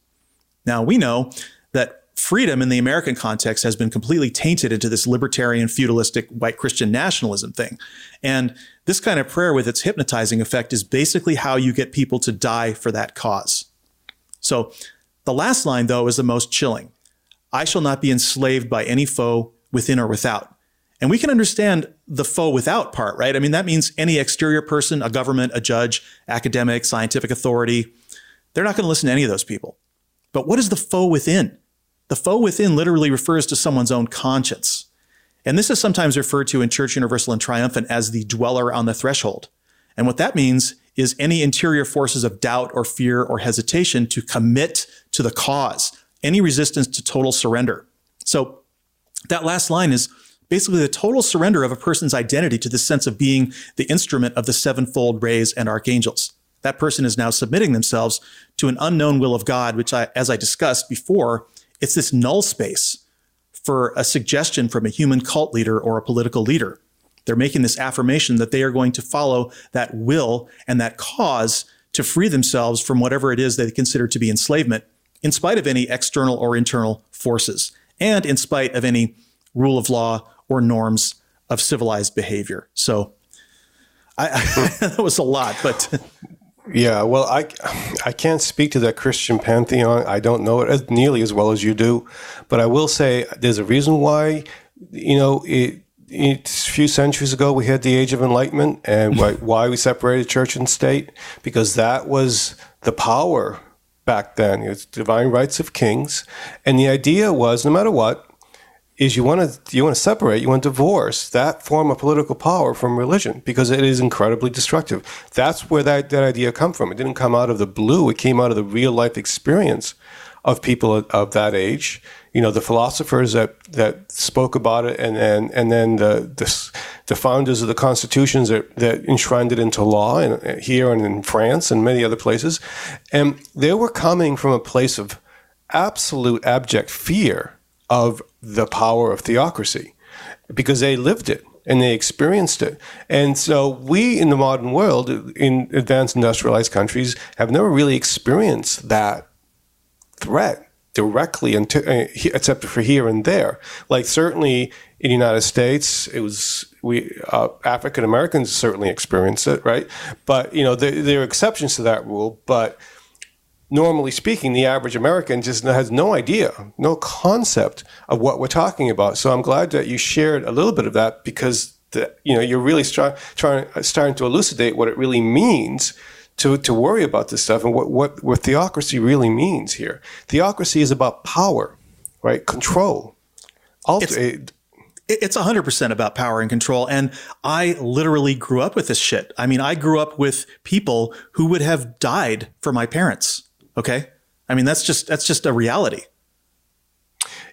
Now, we know that freedom in the American context has been completely tainted into this libertarian, feudalistic, white Christian nationalism thing. And this kind of prayer, with its hypnotizing effect, is basically how you get people to die for that cause. So the last line, though, is the most chilling. I shall not be enslaved by any foe within or without. And we can understand the foe without part, right? I mean, that means any exterior person, a government, a judge, academic, scientific authority. They're not going to listen to any of those people. But what is the foe within? The foe within literally refers to someone's own conscience. And this is sometimes referred to in Church Universal and Triumphant as the dweller on the threshold. And what that means is any interior forces of doubt or fear or hesitation to commit to the cause, any resistance to total surrender. So that last line is basically the total surrender of a person's identity to the sense of being the instrument of the sevenfold rays and archangels. That person is now submitting themselves to an unknown will of God, which I, as I discussed before, it's this null space for a suggestion from a human cult leader or a political leader. They're making this affirmation that they are going to follow that will and that cause to free themselves from whatever it is they consider to be enslavement, in spite of any external or internal forces, and in spite of any rule of law or norms of civilized behavior. So I, that was a lot, but yeah, well, I I can't speak to that Christian pantheon. I don't know it as nearly as well as you do, but I will say there's a reason why. You know, it, a few centuries ago we had the Age of Enlightenment, and why, why we separated church and state because that was the power back then. It's divine rights of kings, and the idea was no matter what, is you want to you want to separate, you want to divorce that form of political power from religion because it is incredibly destructive. That's where that, that idea come from. It didn't come out of the blue. It came out of the real life experience of people of, that age. You know, the philosophers that, that spoke about it, and then and then the, the, the founders of the constitutions that, that enshrined it into law, and here and in France and many other places, and they were coming from a place of absolute abject fear of the power of theocracy because they lived it and they experienced it. And so we in the modern world, in advanced industrialized countries, have never really experienced that threat directly, uh, except for here and there. Like certainly in the United States, it was we uh, African Americans certainly experience it, right? But you know there, there are exceptions to that rule, but normally speaking, the average American just has no idea, no concept of what we're talking about. So I'm glad that you shared a little bit of that because the, you know you're really trying starting to elucidate what it really means to, to worry about this stuff and what, what, what theocracy really means here. Theocracy is about power, right? Control. Ulti- it's, it's 100% about power and control. And I literally grew up with this shit. I mean, I grew up with people who would have died for my parents. Okay. I mean, that's just, that's just a reality.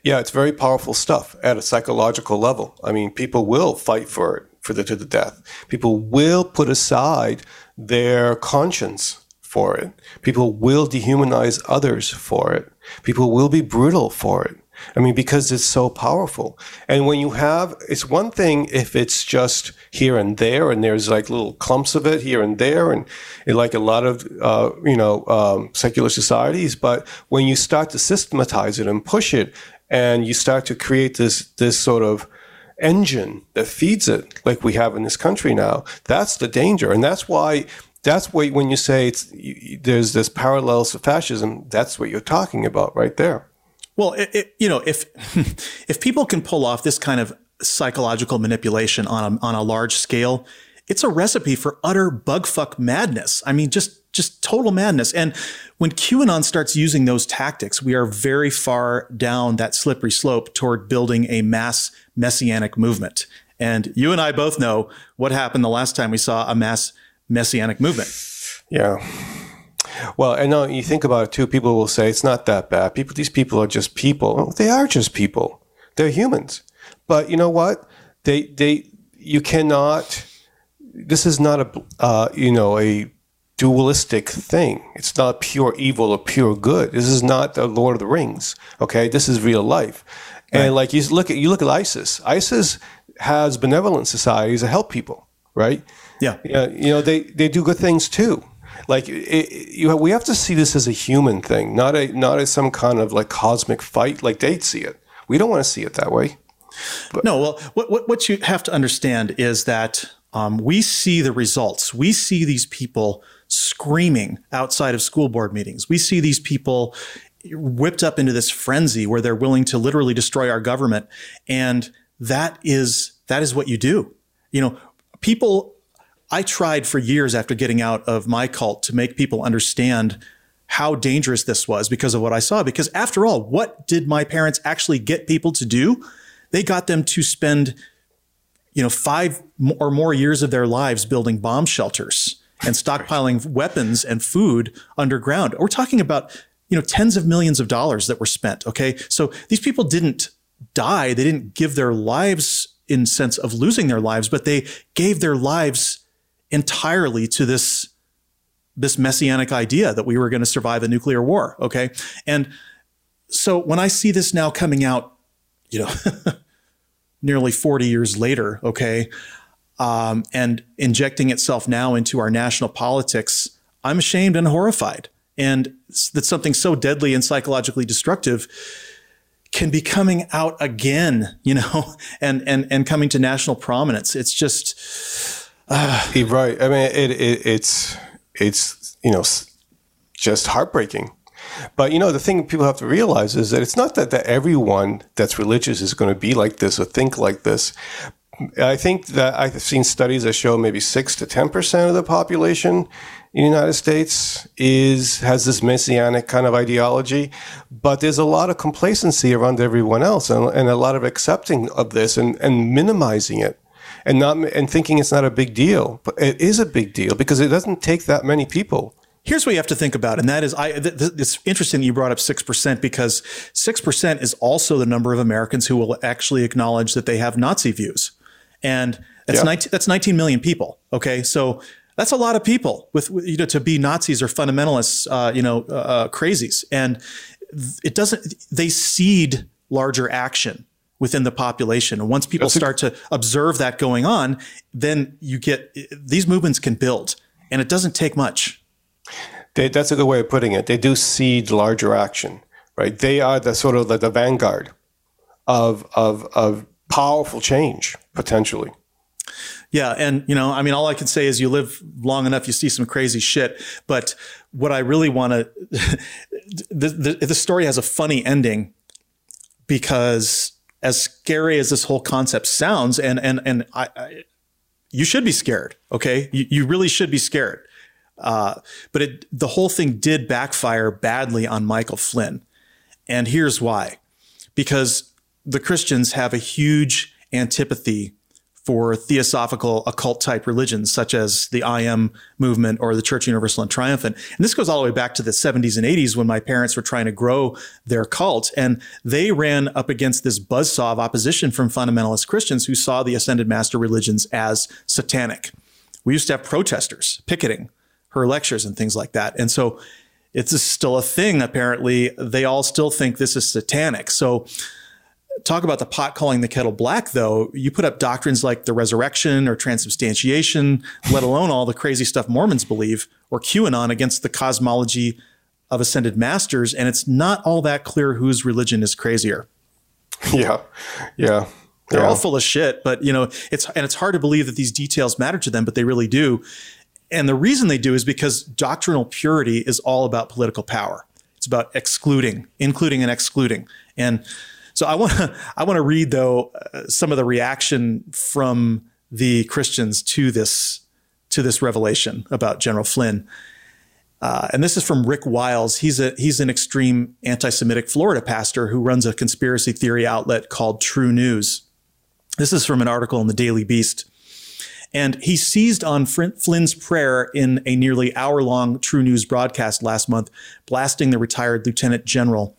Yeah, it's very powerful stuff at a psychological level. I mean, people will fight for it for the to the death. People will put aside their conscience for it. People will dehumanize others for it. People will be brutal for it. I mean, because it's so powerful. And when you have, it's one thing if it's just here and there, and there's like little clumps of it here and there, and, like a lot of, uh, you know, um, secular societies. But when you start to systematize it and push it, and you start to create this this sort of engine that feeds it, like we have in this country now, that's the danger, and that's why that's why when you say it's there's this parallels to fascism, that's what you're talking about right there. Well, it, it, you know, if if people can pull off this kind of psychological manipulation on a, on a large scale, it's a recipe for utter bugfuck madness. I mean, just just total madness. And when QAnon starts using those tactics, we are very far down that slippery slope toward building a mass messianic movement. And you and I both know what happened the last time we saw a mass messianic movement. Yeah. Well, and now you think about it too. People will say it's not that bad. People, these people are just people. They are just people. They're humans. But you know what? They, they, you cannot. This is not a, uh, you know, a dualistic thing. It's not pure evil or pure good. This is not the Lord of the Rings. Okay, this is real life. And right. like you look at you look at ISIS. ISIS has benevolent societies that help people, right? Yeah. Yeah. You know they they do good things too. Like it, you, we have to see this as a human thing, not a not as some kind of like cosmic fight like they'd see it. We don't want to see it that way. But, no, well, what, what what you have to understand is that um, we see the results. We see these people screaming outside of school board meetings. We see these people whipped up into this frenzy where they're willing to literally destroy our government. And that is, that is what you do. You know, people, I tried for years after getting out of my cult to make people understand how dangerous this was because of what I saw. Because after all, what did my parents actually get people to do? They got them to spend, you know, five or more years of their lives building bomb shelters and stockpiling weapons and food underground. We're talking about, you know, tens of millions of dollars that were spent. Okay. So these people didn't die. They didn't give their lives in sense of losing their lives, but they gave their lives entirely to this, this messianic idea that we were going to survive a nuclear war. Okay. And so when I see this now coming out, you know, nearly 40 years later, okay, um, and injecting itself now into our national politics, I'm ashamed and horrified. And that something so deadly and psychologically destructive can be coming out again, you know, and and and coming to national prominence. It's just Right. I mean, it, it, it's it's you know just heartbreaking. But you know, the thing people have to realize is that it's not that, that everyone that's religious is going to be like this or think like this, I think that I've seen studies that show maybe six to ten percent of the population in the United States is has this messianic kind of ideology, but there's a lot of complacency around everyone else and, and a lot of accepting of this and, and minimizing it and not and thinking it's not a big deal. But it is a big deal because it doesn't take that many people. Here's what you have to think about, and that is, I. Th- th- it's interesting you brought up six percent because six percent is also the number of Americans who will actually acknowledge that they have Nazi views and that's yeah. 19, that's 19 million people. Okay, so that's a lot of people with you know to be Nazis or fundamentalists, uh, you know, uh, uh crazies, and it doesn't. They seed larger action within the population, and once people that's start a- to observe that going on, then you get these movements can build, and it doesn't take much. They, that's a good way of putting it. They do seed larger action, right? They are the sort of the, the vanguard of of of powerful change potentially. Yeah, and you know, I mean, all I can say is you live long enough, you see some crazy shit. But what I really want to, the, the the story has a funny ending because as scary as this whole concept sounds, and and and I, I you should be scared. Okay, you, you really should be scared. Uh, but it, the whole thing did backfire badly on Michael Flynn, and here's why: because the Christians have a huge antipathy for theosophical occult type religions such as the I AM movement or the Church Universal and Triumphant. And this goes all the way back to the 70s and 80s when my parents were trying to grow their cult. And they ran up against this buzzsaw of opposition from fundamentalist Christians who saw the ascended master religions as satanic. We used to have protesters picketing her lectures and things like that. And so it's still a thing, apparently. They all still think this is satanic. So talk about the pot calling the kettle black, though, you put up doctrines like the resurrection or transubstantiation, let alone all the crazy stuff Mormons believe, or QAnon against the cosmology of ascended masters, and it's not all that clear whose religion is crazier. Yeah, yeah. They're yeah. all full of shit, but you know, it's and it's hard to believe that these details matter to them, but they really do. And the reason they do is because doctrinal purity is all about political power. It's about excluding, including and excluding. And so I want to I want to read though uh, some of the reaction from the Christians to this to this revelation about General Flynn. Uh, and this is from Rick Wiles. He's a he's an extreme anti-Semitic Florida pastor who runs a conspiracy theory outlet called TruNews. This is from an article in the Daily Beast. And he seized on Flynn's prayer in a nearly hour long TruNews broadcast last month, blasting the retired lieutenant general.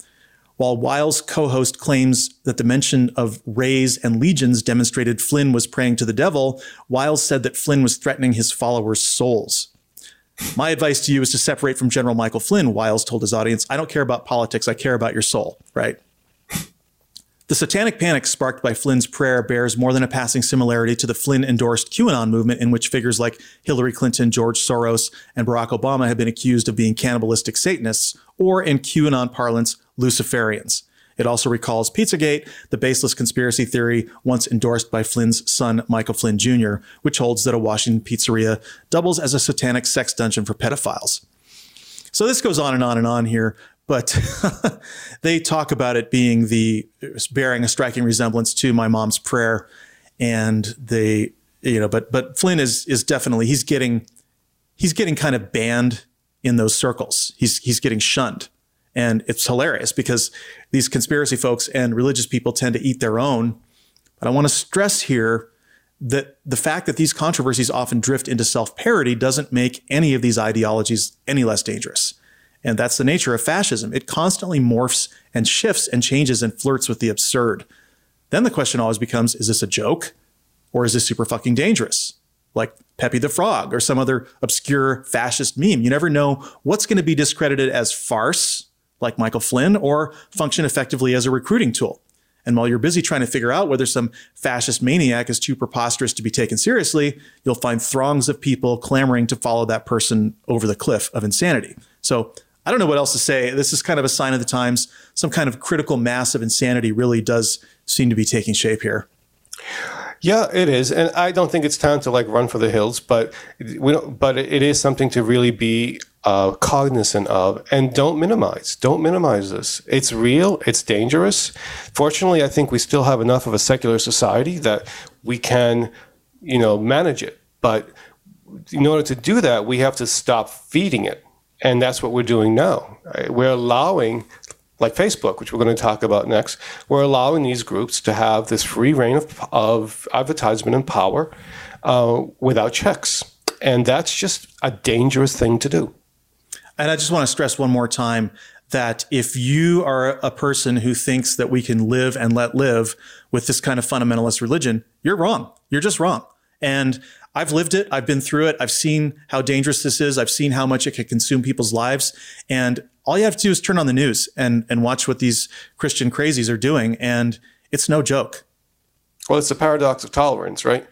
While Wiles' co host claims that the mention of rays and legions demonstrated Flynn was praying to the devil, Wiles said that Flynn was threatening his followers' souls. My advice to you is to separate from General Michael Flynn, Wiles told his audience. I don't care about politics, I care about your soul, right? The satanic panic sparked by Flynn's prayer bears more than a passing similarity to the Flynn endorsed QAnon movement, in which figures like Hillary Clinton, George Soros, and Barack Obama have been accused of being cannibalistic Satanists, or in QAnon parlance, Luciferians. It also recalls Pizzagate, the baseless conspiracy theory once endorsed by Flynn's son, Michael Flynn Jr., which holds that a Washington pizzeria doubles as a satanic sex dungeon for pedophiles. So this goes on and on and on here, but they talk about it being the bearing a striking resemblance to my mom's prayer. And they, you know, but but Flynn is is definitely he's getting he's getting kind of banned in those circles. He's he's getting shunned. And it's hilarious because these conspiracy folks and religious people tend to eat their own. But I want to stress here that the fact that these controversies often drift into self parody doesn't make any of these ideologies any less dangerous. And that's the nature of fascism. It constantly morphs and shifts and changes and flirts with the absurd. Then the question always becomes is this a joke or is this super fucking dangerous? Like Pepe the Frog or some other obscure fascist meme. You never know what's going to be discredited as farce like Michael Flynn, or function effectively as a recruiting tool. And while you're busy trying to figure out whether some fascist maniac is too preposterous to be taken seriously, you'll find throngs of people clamoring to follow that person over the cliff of insanity. So I don't know what else to say. This is kind of a sign of the times. Some kind of critical mass of insanity really does seem to be taking shape here. Yeah, it is, and I don't think it's time to like run for the hills, but we don't. But it is something to really be uh, cognizant of, and don't minimize. Don't minimize this. It's real. It's dangerous. Fortunately, I think we still have enough of a secular society that we can, you know, manage it. But in order to do that, we have to stop feeding it, and that's what we're doing now. We're allowing like Facebook, which we're going to talk about next, we're allowing these groups to have this free reign of, of advertisement and power uh, without checks. And that's just a dangerous thing to do. And I just want to stress one more time that if you are a person who thinks that we can live and let live with this kind of fundamentalist religion, you're wrong. You're just wrong. And I've lived it. I've been through it. I've seen how dangerous this is. I've seen how much it can consume people's lives. And all you have to do is turn on the news and, and watch what these Christian crazies are doing. And it's no joke. Well, it's the paradox of tolerance, right?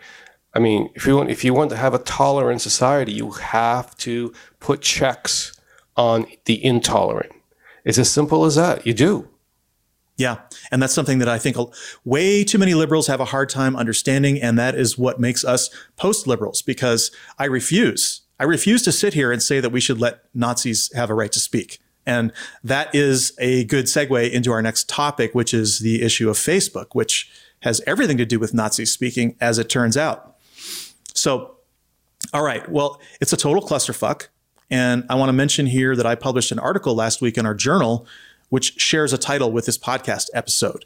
I mean, if you want, if you want to have a tolerant society, you have to put checks on the intolerant. It's as simple as that. You do. Yeah. And that's something that I think way too many liberals have a hard time understanding. And that is what makes us post liberals because I refuse. I refuse to sit here and say that we should let Nazis have a right to speak. And that is a good segue into our next topic, which is the issue of Facebook, which has everything to do with Nazi speaking, as it turns out. So, all right. Well, it's a total clusterfuck. And I want to mention here that I published an article last week in our journal which shares a title with this podcast episode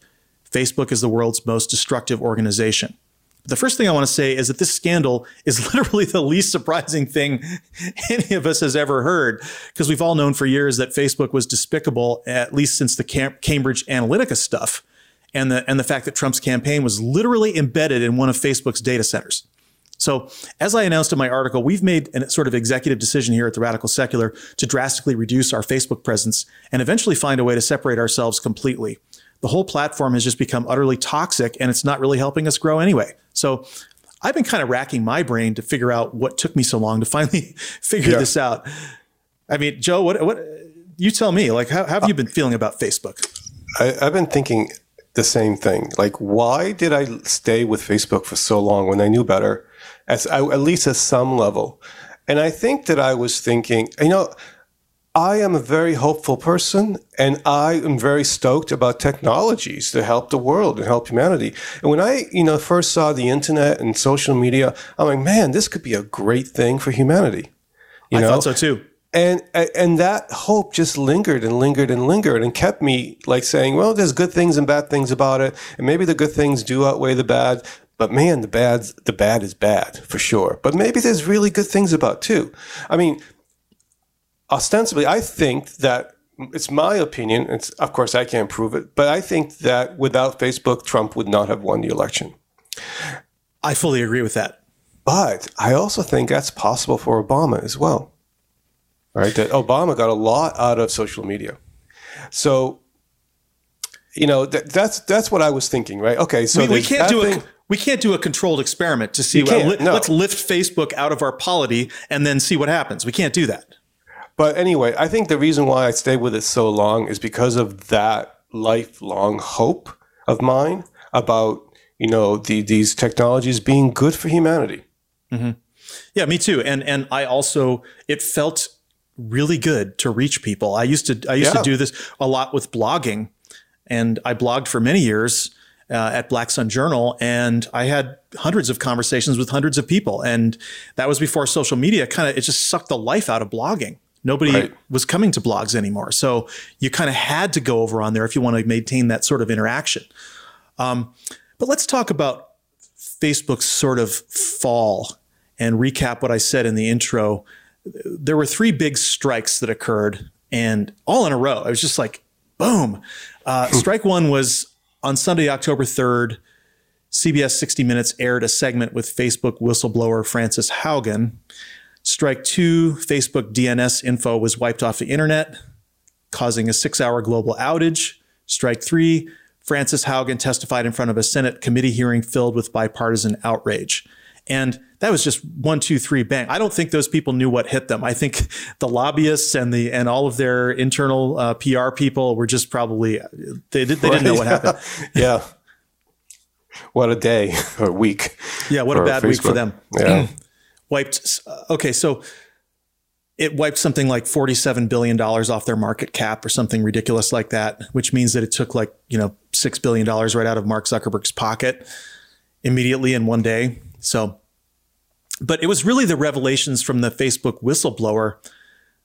Facebook is the world's most destructive organization. The first thing I want to say is that this scandal is literally the least surprising thing any of us has ever heard, because we've all known for years that Facebook was despicable, at least since the Cambridge Analytica stuff, and the and the fact that Trump's campaign was literally embedded in one of Facebook's data centers. So, as I announced in my article, we've made a sort of executive decision here at the Radical Secular to drastically reduce our Facebook presence and eventually find a way to separate ourselves completely. The whole platform has just become utterly toxic and it's not really helping us grow anyway. So, I've been kind of racking my brain to figure out what took me so long to finally figure yeah. this out. I mean, Joe, what what you tell me? Like, how, how have you been feeling about Facebook? I, I've been thinking the same thing. Like, why did I stay with Facebook for so long when I knew better? As at least at some level. And I think that I was thinking, you know, I am a very hopeful person and I am very stoked about technologies to help the world and help humanity. And when I, you know, first saw the internet and social media, I'm like, man, this could be a great thing for humanity. You I know? thought so too. And and that hope just lingered and lingered and lingered and kept me like saying, well, there's good things and bad things about it, and maybe the good things do outweigh the bad. But man, the bad the bad is bad for sure. But maybe there's really good things about too. I mean, ostensibly, I think that it's my opinion. It's of course I can't prove it, but I think that without Facebook, Trump would not have won the election. I fully agree with that. But I also think that's possible for Obama as well. Right? That Obama got a lot out of social media. So you know that, that's that's what I was thinking, right? Okay, so we, we can't do thing, a we can't do a controlled experiment to see. Well, li- no. Let's lift Facebook out of our polity and then see what happens. We can't do that. But anyway, I think the reason why I stayed with it so long is because of that lifelong hope of mine about you know the, these technologies being good for humanity. Mm-hmm. Yeah, me too. And and I also it felt really good to reach people. I used to I used yeah. to do this a lot with blogging, and I blogged for many years uh, at Black Sun Journal, and I had hundreds of conversations with hundreds of people, and that was before social media kind of it just sucked the life out of blogging. Nobody right. was coming to blogs anymore, so you kind of had to go over on there if you want to maintain that sort of interaction. Um, but let's talk about Facebook's sort of fall and recap what I said in the intro. There were three big strikes that occurred, and all in a row. I was just like, boom. Uh, strike one was on Sunday, October 3rd, CBS 60 Minutes aired a segment with Facebook whistleblower Frances Haugen. Strike two, Facebook DNS info was wiped off the internet, causing a six hour global outage. Strike three, Frances Haugen testified in front of a Senate committee hearing filled with bipartisan outrage. And that was just one, two, three, bang. I don't think those people knew what hit them. I think the lobbyists and the and all of their internal uh, PR people were just probably they did they didn't know what happened. yeah. What a day or week. Yeah, what a bad Facebook. week for them. Yeah. wiped. Okay, so it wiped something like $47 billion off their market cap or something ridiculous like that, which means that it took like, you know, $6 billion right out of Mark Zuckerberg's pocket immediately in one day. So, but it was really the revelations from the Facebook whistleblower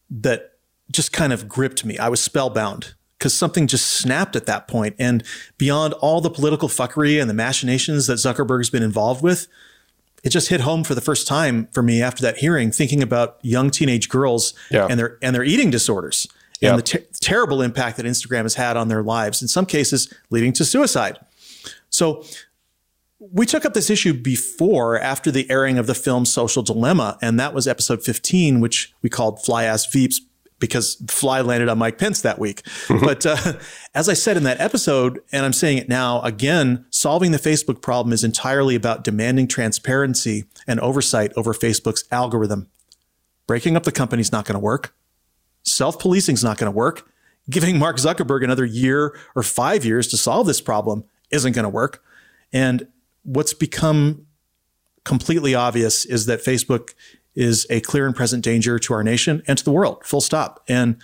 that just kind of gripped me. I was spellbound because something just snapped at that point. And beyond all the political fuckery and the machinations that Zuckerberg's been involved with, it just hit home for the first time for me after that hearing, thinking about young teenage girls yeah. and their and their eating disorders and the ter- terrible impact that Instagram has had on their lives. In some cases, leading to suicide. So we took up this issue before, after the airing of the film Social Dilemma, and that was episode 15, which we called Fly Ass Veeps because Fly landed on Mike Pence that week. Mm-hmm. But uh, as I said in that episode, and I'm saying it now again, solving the Facebook problem is entirely about demanding transparency and oversight over Facebook's algorithm. Breaking up the company is not going to work. Self policing is not going to work. giving Mark Zuckerberg another year or five years to solve this problem isn't going to work. And what's become completely obvious is that Facebook is a clear and present danger to our nation and to the world, full stop. And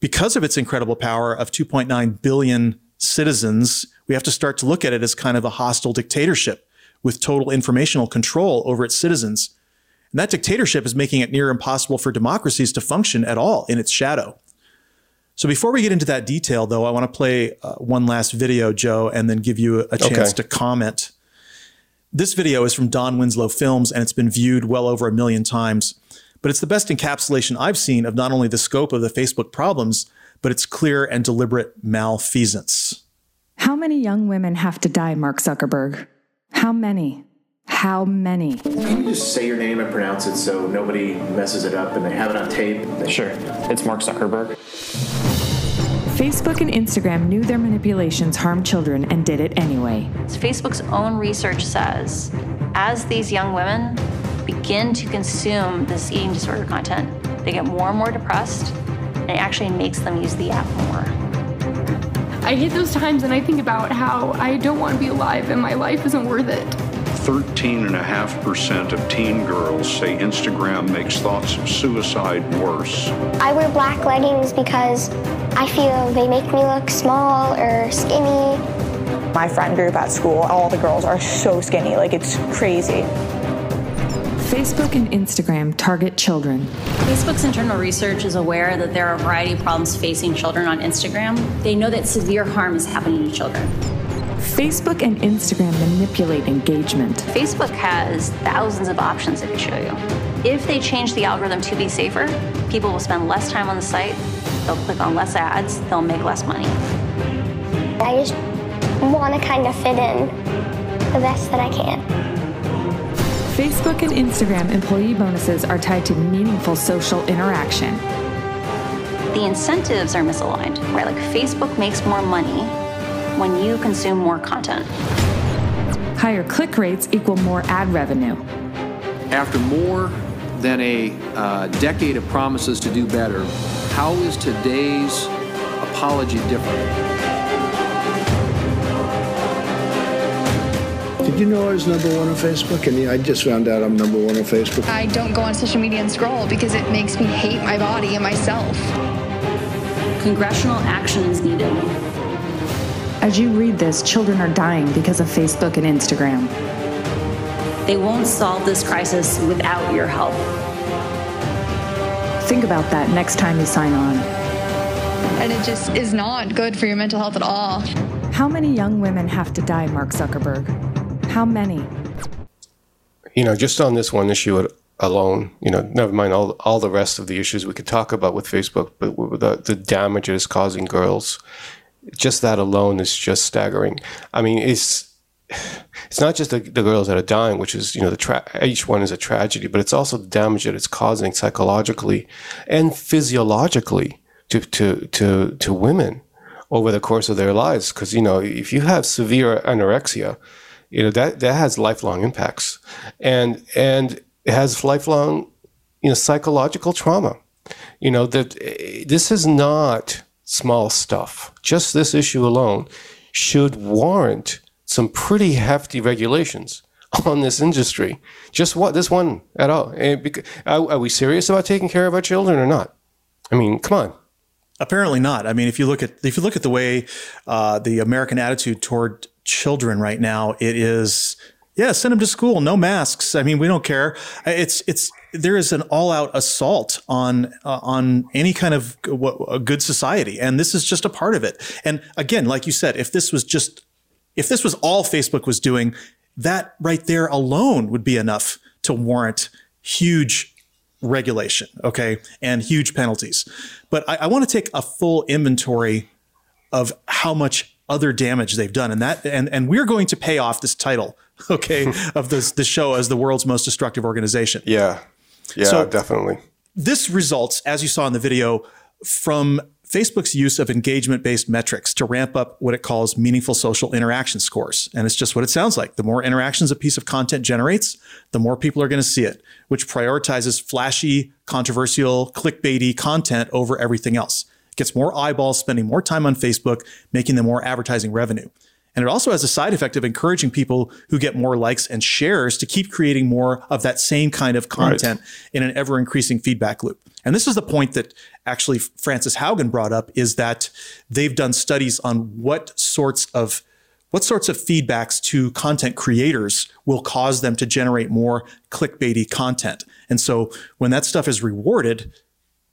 because of its incredible power of 2.9 billion citizens, we have to start to look at it as kind of a hostile dictatorship with total informational control over its citizens. And that dictatorship is making it near impossible for democracies to function at all in its shadow. So before we get into that detail, though, I want to play uh, one last video, Joe, and then give you a chance okay. to comment. This video is from Don Winslow Films, and it's been viewed well over a million times. But it's the best encapsulation I've seen of not only the scope of the Facebook problems, but its clear and deliberate malfeasance. How many young women have to die, Mark Zuckerberg? How many? How many? Can you just say your name and pronounce it so nobody messes it up and they have it on tape? Sure. It's Mark Zuckerberg. Facebook and Instagram knew their manipulations harmed children and did it anyway. Facebook's own research says as these young women begin to consume this eating disorder content, they get more and more depressed, and it actually makes them use the app more. I hit those times and I think about how I don't want to be alive and my life isn't worth it. 13.5% of teen girls say Instagram makes thoughts of suicide worse. I wear black leggings because I feel they make me look small or skinny. My friend group at school, all the girls are so skinny, like it's crazy. Facebook and Instagram target children. Facebook's internal research is aware that there are a variety of problems facing children on Instagram. They know that severe harm is happening to children. Facebook and Instagram manipulate engagement. Facebook has thousands of options it can show you. If they change the algorithm to be safer, people will spend less time on the site, they'll click on less ads, they'll make less money. I just want to kind of fit in the best that I can. Facebook and Instagram employee bonuses are tied to meaningful social interaction. The incentives are misaligned, right? Like Facebook makes more money when you consume more content. Higher click rates equal more ad revenue. After more than a uh, decade of promises to do better, how is today's apology different? Did you know I was number one on Facebook? And I just found out I'm number one on Facebook. I don't go on social media and scroll because it makes me hate my body and myself. Congressional action is needed. As you read this, children are dying because of Facebook and Instagram. They won't solve this crisis without your help. Think about that next time you sign on. And it just is not good for your mental health at all. How many young women have to die, Mark Zuckerberg? How many? You know, just on this one issue alone, you know, never mind all, all the rest of the issues we could talk about with Facebook, but the, the damage it is causing girls just that alone is just staggering. I mean, it's it's not just the, the girls that are dying, which is you know the tra- each one is a tragedy, but it's also the damage that it's causing psychologically and physiologically to to to to women over the course of their lives. Because you know, if you have severe anorexia, you know that that has lifelong impacts, and and it has lifelong you know psychological trauma. You know that eh, this is not small stuff. Just this issue alone should warrant some pretty hefty regulations on this industry. Just what this one at all? Are we serious about taking care of our children or not? I mean, come on. Apparently not. I mean, if you look at if you look at the way uh, the American attitude toward children right now, it is yeah, send them to school, no masks. I mean, we don't care. It's it's there is an all out assault on uh, on any kind of a good society, and this is just a part of it. And again, like you said, if this was just if this was all Facebook was doing, that right there alone would be enough to warrant huge regulation, okay, and huge penalties. But I, I want to take a full inventory of how much other damage they've done, and that and and we're going to pay off this title, okay, of this the show as the world's most destructive organization. Yeah. Yeah, so definitely. This results, as you saw in the video, from Facebook's use of engagement based metrics to ramp up what it calls meaningful social interaction scores. And it's just what it sounds like. The more interactions a piece of content generates, the more people are going to see it, which prioritizes flashy, controversial, clickbaity content over everything else. gets more eyeballs spending more time on Facebook, making them more advertising revenue. And it also has a side effect of encouraging people who get more likes and shares to keep creating more of that same kind of content right. in an ever increasing feedback loop. And this is the point that actually Frances Haugen brought up is that they've done studies on what sorts of what sorts of feedbacks to content creators will cause them to generate more clickbaity content. And so when that stuff is rewarded,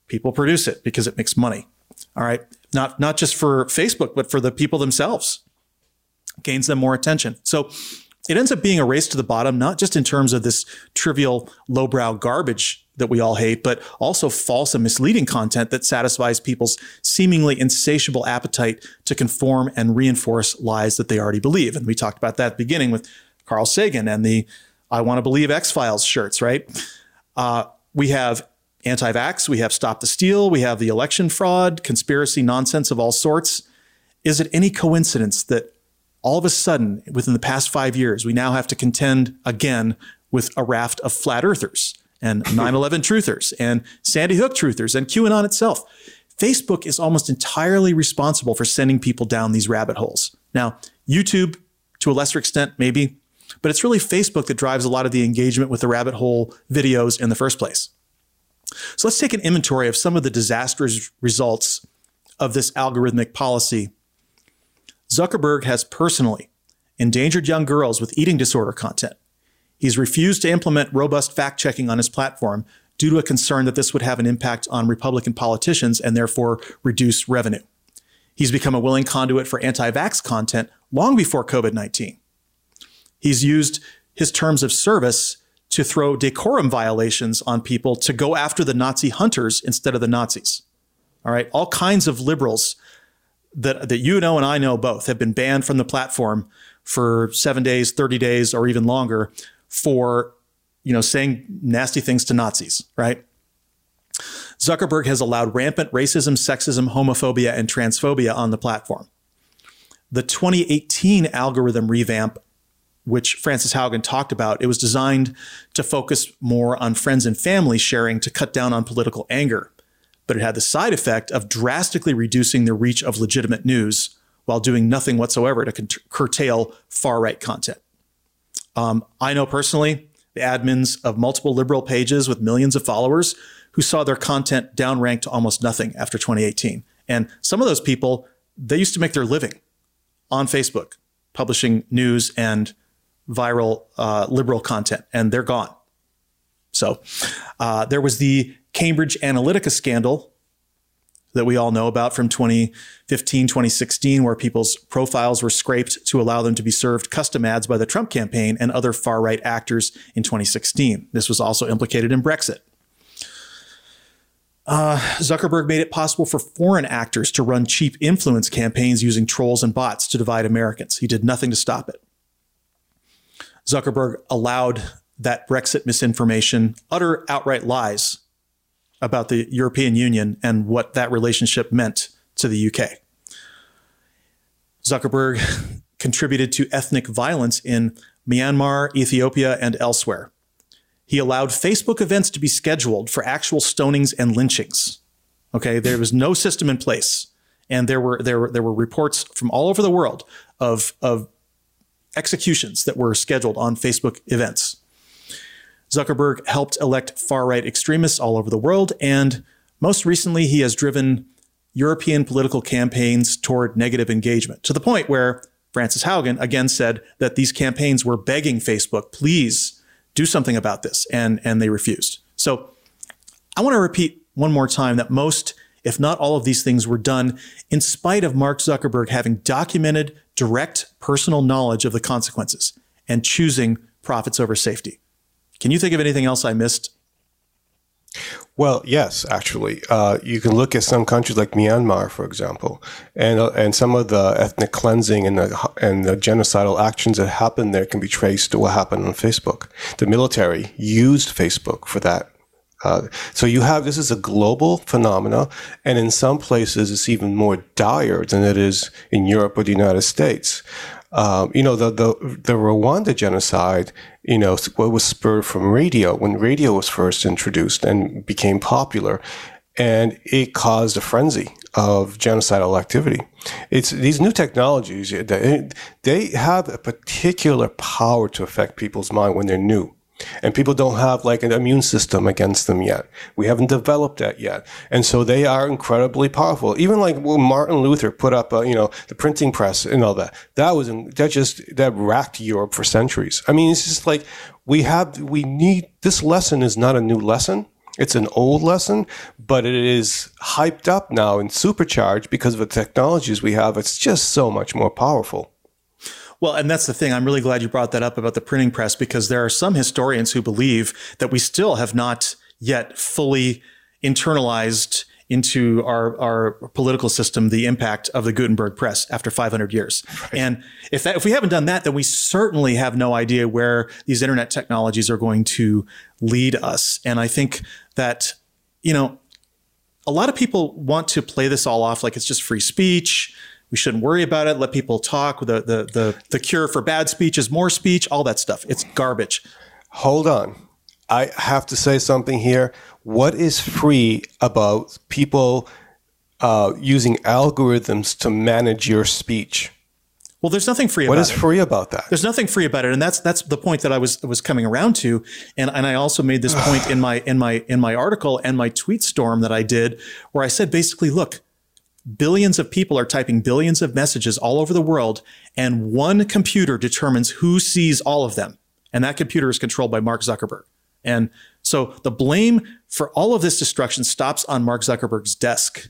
people produce it because it makes money. All right. Not, not just for Facebook, but for the people themselves gains them more attention. So it ends up being a race to the bottom, not just in terms of this trivial lowbrow garbage that we all hate, but also false and misleading content that satisfies people's seemingly insatiable appetite to conform and reinforce lies that they already believe. And we talked about that at the beginning with Carl Sagan and the I want to believe X Files shirts, right? Uh, we have anti vax, we have Stop the Steal, we have the election fraud, conspiracy nonsense of all sorts. Is it any coincidence that all of a sudden, within the past five years, we now have to contend again with a raft of flat earthers and 9 11 truthers and Sandy Hook truthers and QAnon itself. Facebook is almost entirely responsible for sending people down these rabbit holes. Now, YouTube, to a lesser extent, maybe, but it's really Facebook that drives a lot of the engagement with the rabbit hole videos in the first place. So let's take an inventory of some of the disastrous results of this algorithmic policy Zuckerberg has personally endangered young girls with eating disorder content. He's refused to implement robust fact checking on his platform due to a concern that this would have an impact on Republican politicians and therefore reduce revenue. He's become a willing conduit for anti vax content long before COVID 19. He's used his terms of service to throw decorum violations on people to go after the Nazi hunters instead of the Nazis. All right, all kinds of liberals that that you know and I know both have been banned from the platform for seven days, thirty days, or even longer for you know saying nasty things to Nazis, right? Zuckerberg has allowed rampant racism, sexism, homophobia, and transphobia on the platform. The 2018 algorithm revamp, which Frances Haugen talked about, it was designed to focus more on friends and family sharing to cut down on political anger but it had the side effect of drastically reducing the reach of legitimate news while doing nothing whatsoever to curtail far right content. Um, I know personally the admins of multiple liberal pages with millions of followers who saw their content downranked to almost nothing after 2018. And some of those people, they used to make their living on Facebook, publishing news and viral uh, liberal content, and they're gone. So uh, there was the Cambridge Analytica scandal that we all know about from 2015, 2016, where people's profiles were scraped to allow them to be served custom ads by the Trump campaign and other far right actors in 2016. This was also implicated in Brexit. Uh, Zuckerberg made it possible for foreign actors to run cheap influence campaigns using trolls and bots to divide Americans. He did nothing to stop it. Zuckerberg allowed that Brexit misinformation, utter outright lies about the European Union and what that relationship meant to the UK. Zuckerberg contributed to ethnic violence in Myanmar, Ethiopia, and elsewhere. He allowed Facebook events to be scheduled for actual stonings and lynchings. Okay, there was no system in place, and there were there were, there were reports from all over the world of of executions that were scheduled on Facebook events. Zuckerberg helped elect far right extremists all over the world, and most recently, he has driven European political campaigns toward negative engagement to the point where Frances Haugen again said that these campaigns were begging Facebook, please do something about this, and, and they refused. So I want to repeat one more time that most, if not all of these things were done in spite of Mark Zuckerberg having documented direct personal knowledge of the consequences and choosing profits over safety. Can you think of anything else I missed? Well, yes, actually, uh, you can look at some countries like Myanmar, for example, and uh, and some of the ethnic cleansing and the and the genocidal actions that happened there can be traced to what happened on Facebook. The military used Facebook for that. Uh, so you have this is a global phenomena, and in some places it's even more dire than it is in Europe or the United States. Um, you know, the, the, the Rwanda genocide, you know, what was spurred from radio when radio was first introduced and became popular. And it caused a frenzy of genocidal activity. It's these new technologies, they, they have a particular power to affect people's mind when they're new. And people don't have like an immune system against them yet. We haven't developed that yet. And so they are incredibly powerful. Even like when Martin Luther put up, uh, you know, the printing press and all that, that was, that just, that racked Europe for centuries. I mean, it's just like, we have, we need, this lesson is not a new lesson. It's an old lesson, but it is hyped up now and supercharged because of the technologies we have. It's just so much more powerful. Well, and that's the thing. I'm really glad you brought that up about the printing press because there are some historians who believe that we still have not yet fully internalized into our, our political system the impact of the Gutenberg press after 500 years. Right. And if that, if we haven't done that, then we certainly have no idea where these internet technologies are going to lead us. And I think that, you know, a lot of people want to play this all off like it's just free speech we shouldn't worry about it. Let people talk. The, the, the, the cure for bad speech is more speech, all that stuff. It's garbage. Hold on. I have to say something here. What is free about people uh, using algorithms to manage your speech? Well, there's nothing free what is it. free about that? There's nothing free about it, and that's that's the point that I was was coming around to, and and I also made this point in my in my in my article and my tweet storm that I did, where I said basically, look, billions of people are typing billions of messages all over the world, and one computer determines who sees all of them. And that computer is controlled by Mark Zuckerberg. And so the blame for all of this destruction stops on Mark Zuckerberg's desk.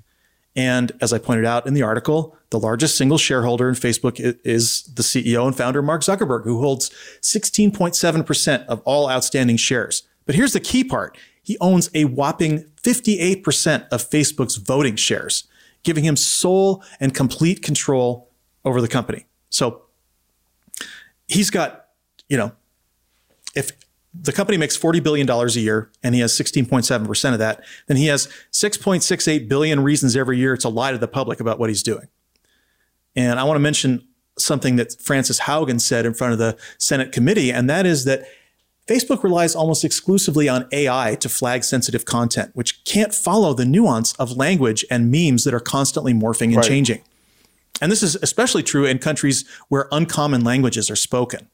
And as I pointed out in the article, the largest single shareholder in Facebook is the CEO and founder, Mark Zuckerberg, who holds 16.7% of all outstanding shares. But here's the key part he owns a whopping 58% of Facebook's voting shares giving him sole and complete control over the company. So he's got, you know, if the company makes $40 billion a year and he has 16.7% of that, then he has 6.68 billion reasons every year to lie to the public about what he's doing. And I want to mention something that Frances Haugen said in front of the Senate committee, and that is that Facebook relies almost exclusively on AI to flag sensitive content, which can't follow the nuance of language and memes that are constantly morphing and right. changing. And this is especially true in countries where uncommon languages are spoken.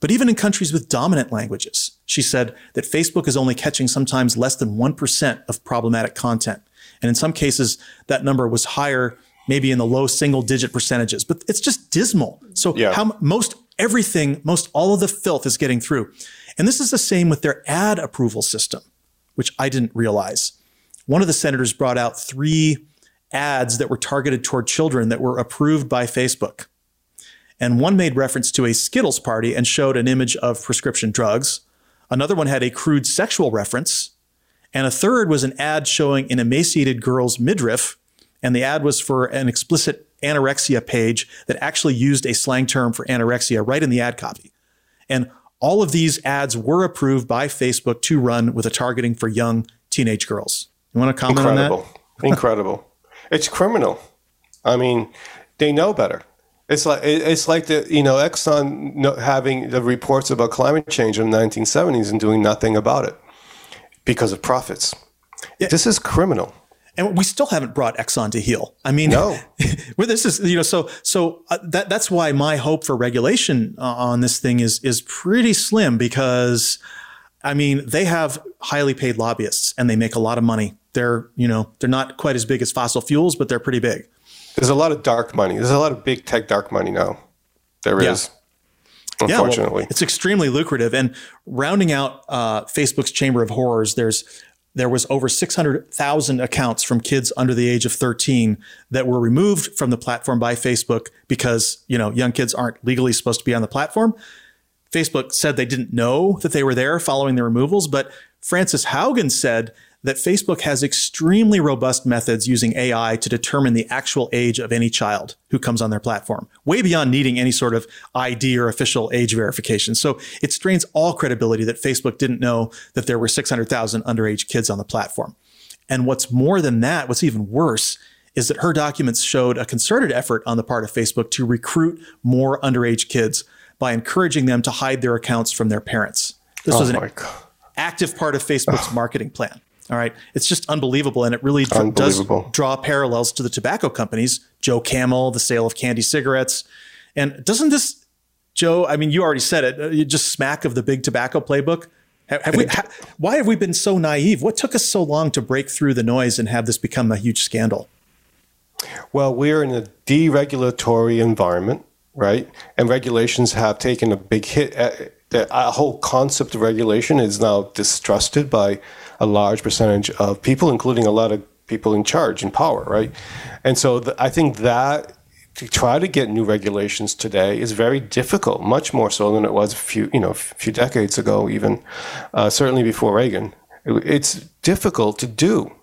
But even in countries with dominant languages, she said that Facebook is only catching sometimes less than 1% of problematic content. And in some cases, that number was higher, maybe in the low single digit percentages. But it's just dismal. So yeah. how most everything, most all of the filth is getting through. And this is the same with their ad approval system, which I didn't realize. One of the senators brought out three ads that were targeted toward children that were approved by Facebook. And one made reference to a Skittles party and showed an image of prescription drugs. Another one had a crude sexual reference. And a third was an ad showing an emaciated girl's midriff. And the ad was for an explicit anorexia page that actually used a slang term for anorexia right in the ad copy. And all of these ads were approved by Facebook to run with a targeting for young teenage girls. You want to comment Incredible. on that? Incredible. It's criminal. I mean, they know better. It's like it's like the you know Exxon having the reports about climate change in the 1970s and doing nothing about it because of profits. Yeah. This is criminal and we still haven't brought Exxon to heel. I mean, no. this is you know so so uh, that that's why my hope for regulation uh, on this thing is is pretty slim because I mean they have highly paid lobbyists and they make a lot of money. They're you know they're not quite as big as fossil fuels, but they're pretty big. There's a lot of dark money. There's a lot of big tech dark money now. There yeah. is. Unfortunately, yeah, well, it's extremely lucrative. And rounding out uh, Facebook's chamber of horrors, there's there was over 600,000 accounts from kids under the age of 13 that were removed from the platform by Facebook because, you know, young kids aren't legally supposed to be on the platform. Facebook said they didn't know that they were there following the removals, but Frances Haugen said that Facebook has extremely robust methods using AI to determine the actual age of any child who comes on their platform, way beyond needing any sort of ID or official age verification. So it strains all credibility that Facebook didn't know that there were 600,000 underage kids on the platform. And what's more than that, what's even worse, is that her documents showed a concerted effort on the part of Facebook to recruit more underage kids by encouraging them to hide their accounts from their parents. This oh was an active part of Facebook's marketing plan. All right. It's just unbelievable. And it really does draw parallels to the tobacco companies, Joe Camel, the sale of candy cigarettes. And doesn't this, Joe, I mean, you already said it, uh, just smack of the big tobacco playbook. Have, have we, ha, why have we been so naive? What took us so long to break through the noise and have this become a huge scandal? Well, we're in a deregulatory environment, right? And regulations have taken a big hit. Uh, the whole concept of regulation is now distrusted by a large percentage of people, including a lot of people in charge in power, right? And so the, I think that to try to get new regulations today is very difficult, much more so than it was a few, you know, a few decades ago, even uh, certainly before Reagan. It's difficult to do.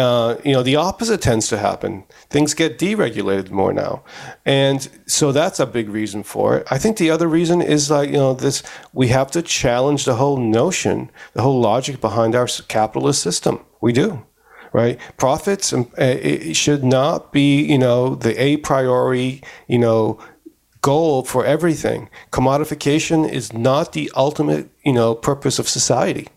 Uh, you know, the opposite tends to happen. Things get deregulated more now, and so that's a big reason for it. I think the other reason is like you know this: we have to challenge the whole notion, the whole logic behind our capitalist system. We do, right? Profits um, it should not be you know the a priori you know goal for everything. Commodification is not the ultimate you know purpose of society,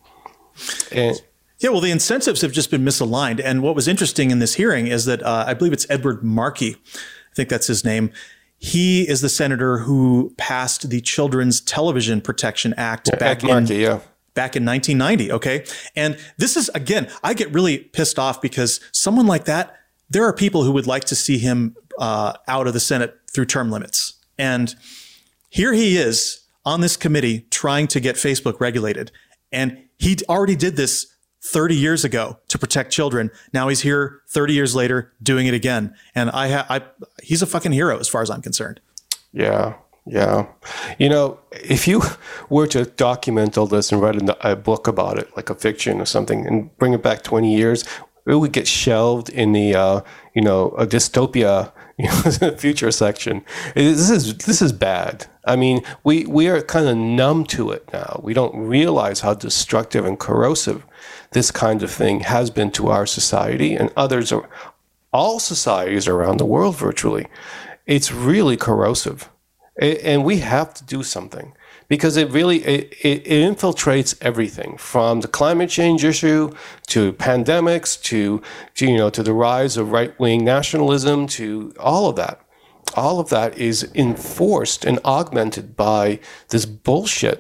and yeah, well, the incentives have just been misaligned. And what was interesting in this hearing is that uh, I believe it's Edward Markey, I think that's his name. He is the senator who passed the Children's Television Protection Act yeah, back Ed Markey, in yeah. back in 1990. Okay, and this is again, I get really pissed off because someone like that, there are people who would like to see him uh, out of the Senate through term limits, and here he is on this committee trying to get Facebook regulated, and he already did this 30 years ago to protect children. Now he's here 30 years later doing it again. And I, ha- I he's a fucking hero as far as I'm concerned. Yeah. Yeah. You know, if you were to document all this and write a book about it, like a fiction or something, and bring it back 20 years, it would get shelved in the, uh, you know, a dystopia you know, future section. This is this is bad. I mean, we we are kind of numb to it now. We don't realize how destructive and corrosive this kind of thing has been to our society and others are all societies around the world virtually. It's really corrosive. And we have to do something because it really it, it, infiltrates everything from the climate change issue to pandemics to, to you know to the rise of right-wing nationalism to all of that all of that is enforced and augmented by this bullshit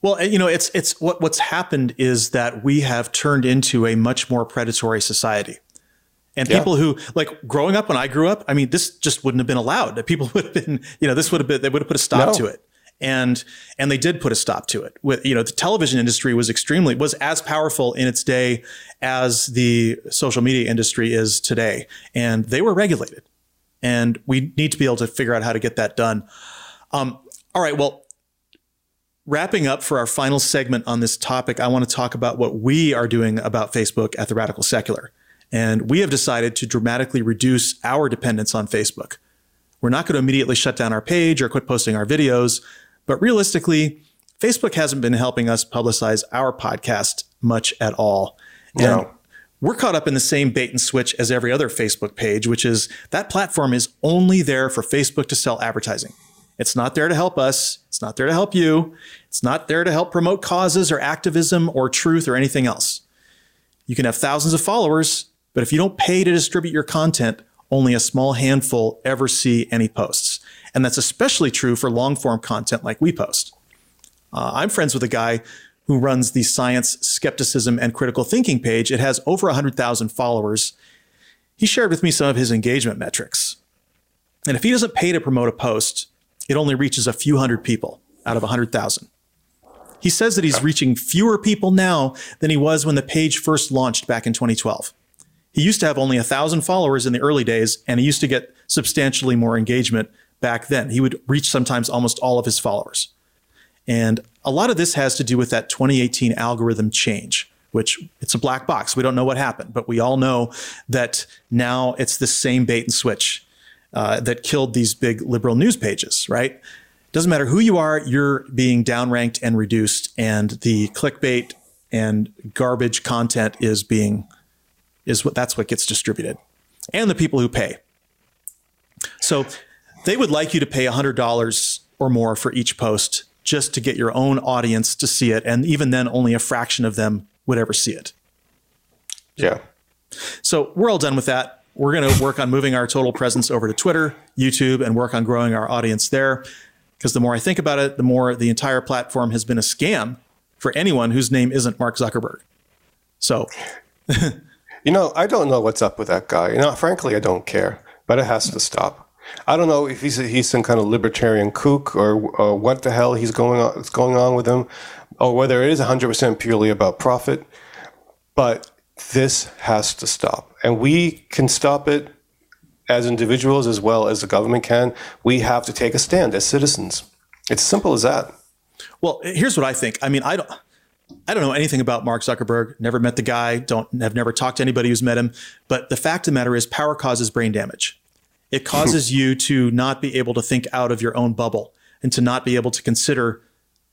well, you know, it's it's what what's happened is that we have turned into a much more predatory society. And yeah. people who like growing up when I grew up, I mean, this just wouldn't have been allowed. People would have been, you know, this would have been they would have put a stop no. to it. And and they did put a stop to it. With you know, the television industry was extremely was as powerful in its day as the social media industry is today. And they were regulated. And we need to be able to figure out how to get that done. Um, all right, well, Wrapping up for our final segment on this topic, I want to talk about what we are doing about Facebook at the Radical Secular. And we have decided to dramatically reduce our dependence on Facebook. We're not going to immediately shut down our page or quit posting our videos, but realistically, Facebook hasn't been helping us publicize our podcast much at all. No. And we're caught up in the same bait and switch as every other Facebook page, which is that platform is only there for Facebook to sell advertising. It's not there to help us. It's not there to help you. It's not there to help promote causes or activism or truth or anything else. You can have thousands of followers, but if you don't pay to distribute your content, only a small handful ever see any posts. And that's especially true for long form content like we post. Uh, I'm friends with a guy who runs the Science, Skepticism, and Critical Thinking page. It has over 100,000 followers. He shared with me some of his engagement metrics. And if he doesn't pay to promote a post, it only reaches a few hundred people out of 100,000. He says that he's reaching fewer people now than he was when the page first launched back in 2012. He used to have only 1,000 followers in the early days, and he used to get substantially more engagement back then. He would reach sometimes almost all of his followers. And a lot of this has to do with that 2018 algorithm change, which it's a black box. We don't know what happened, but we all know that now it's the same bait and switch uh, that killed these big liberal news pages, right? Doesn't matter who you are, you're being downranked and reduced, and the clickbait and garbage content is being is what that's what gets distributed, and the people who pay. So they would like you to pay $100 or more for each post just to get your own audience to see it. And even then, only a fraction of them would ever see it. Yeah. So we're all done with that. We're going to work on moving our total presence over to Twitter, YouTube, and work on growing our audience there. Because the more I think about it, the more the entire platform has been a scam for anyone whose name isn't Mark Zuckerberg. So, you know, I don't know what's up with that guy. You know, frankly, I don't care, but it has to stop. I don't know if he's he's some kind of libertarian kook or, or what the hell he's going on is going on with him, or whether it is 100% purely about profit. But this has to stop, and we can stop it as individuals as well as the government can. We have to take a stand as citizens. It's simple as that. Well, here's what I think. I mean, I don't. I don't know anything about Mark Zuckerberg. Never met the guy. Don't have never talked to anybody who's met him. But the fact of the matter is, power causes brain damage. It causes you to not be able to think out of your own bubble and to not be able to consider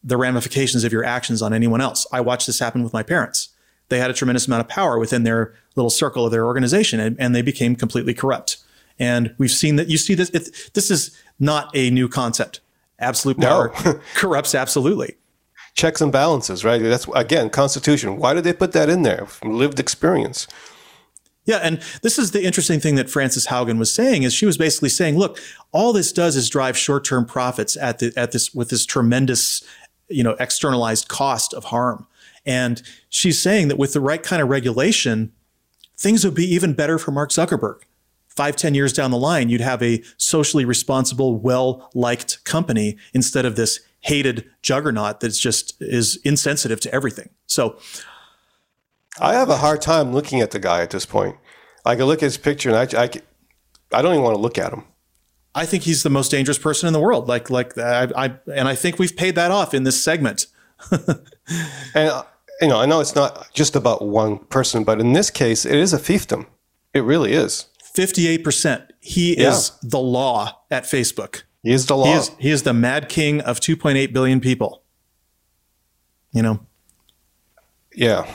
the ramifications of your actions on anyone else. I watched this happen with my parents. They had a tremendous amount of power within their little circle of their organization, and, and they became completely corrupt. And we've seen that. You see this. It, this is not a new concept. Absolute power no. corrupts absolutely checks and balances, right? That's again Constitution. Why did they put that in there? From lived experience. Yeah, and this is the interesting thing that Frances Haugen was saying is she was basically saying, look, all this does is drive short-term profits at the at this with this tremendous, you know, externalized cost of harm. And she's saying that with the right kind of regulation, things would be even better for Mark Zuckerberg. Five, ten years down the line, you'd have a socially responsible, well-liked company instead of this hated juggernaut that's just is insensitive to everything. So I have a hard time looking at the guy at this point. I can look at his picture and I, I, I don't even want to look at him. I think he's the most dangerous person in the world. Like, like uh, I, I and I think we've paid that off in this segment. and you know, I know it's not just about one person, but in this case, it is a fiefdom. It really is. Fifty-eight percent. He yeah. is the law at Facebook. He is the law. He is, he is the mad king of 2.8 billion people. You know? Yeah.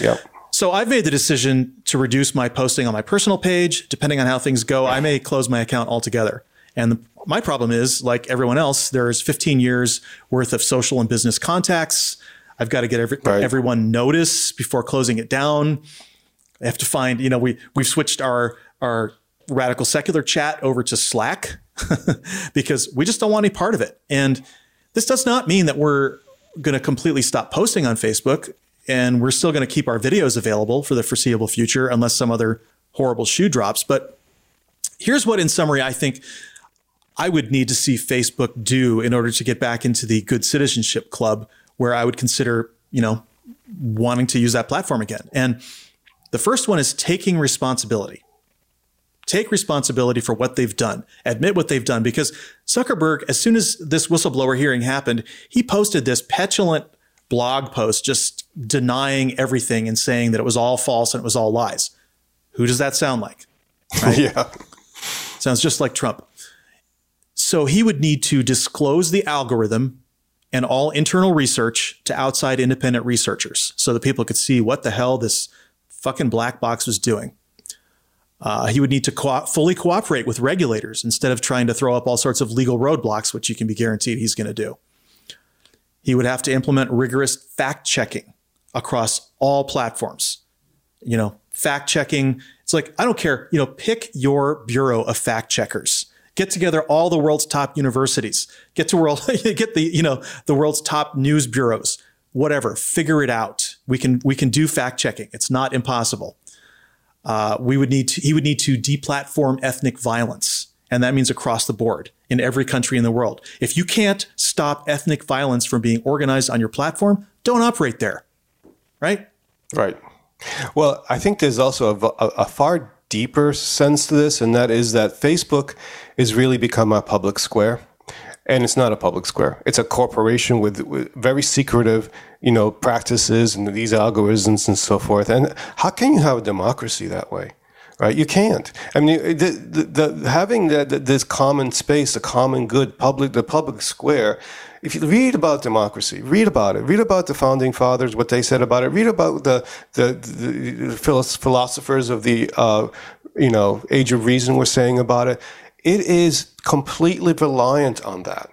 Yeah. So I've made the decision to reduce my posting on my personal page. Depending on how things go, I may close my account altogether. And the, my problem is, like everyone else, there's 15 years worth of social and business contacts. I've got to get every, right. everyone notice before closing it down. I have to find, you know, we we've switched our our radical secular chat over to Slack because we just don't want any part of it. And this does not mean that we're going to completely stop posting on Facebook and we're still going to keep our videos available for the foreseeable future unless some other horrible shoe drops. But here's what, in summary, I think I would need to see Facebook do in order to get back into the good citizenship club where I would consider, you know, wanting to use that platform again. And the first one is taking responsibility take responsibility for what they've done, admit what they've done. Because Zuckerberg, as soon as this whistleblower hearing happened, he posted this petulant blog post just denying everything and saying that it was all false and it was all lies. Who does that sound like? Right? yeah. Sounds just like Trump. So he would need to disclose the algorithm and all internal research to outside independent researchers so that people could see what the hell this fucking black box was doing. Uh, he would need to co- fully cooperate with regulators instead of trying to throw up all sorts of legal roadblocks, which you can be guaranteed he's going to do. He would have to implement rigorous fact checking across all platforms. You know, fact checking. It's like, I don't care, you know, pick your bureau of fact checkers. Get together all the world's top universities. Get to world, get the, you know, the world's top news bureaus. Whatever, figure it out. We can we can do fact checking. It's not impossible uh, we would need to, he would need to deplatform ethnic violence. And that means across the board in every country in the world. If you can't stop ethnic violence from being organized on your platform, don't operate there. Right? Right. Well, I think there's also a, a, a far deeper sense to this, and that is that Facebook has really become a public square and it's not a public square. It's a corporation with, with, very secretive, you know, practices and these algorithms and so forth. And how can you have a democracy that way? Right? You can't. I mean, the, the, the having this common space, the common good, public, the public square. If you read about democracy, read about it. Read about the founding fathers, what they said about it. Read about the the, the philosophers of the uh, you know age of reason were saying about it it is completely reliant on that.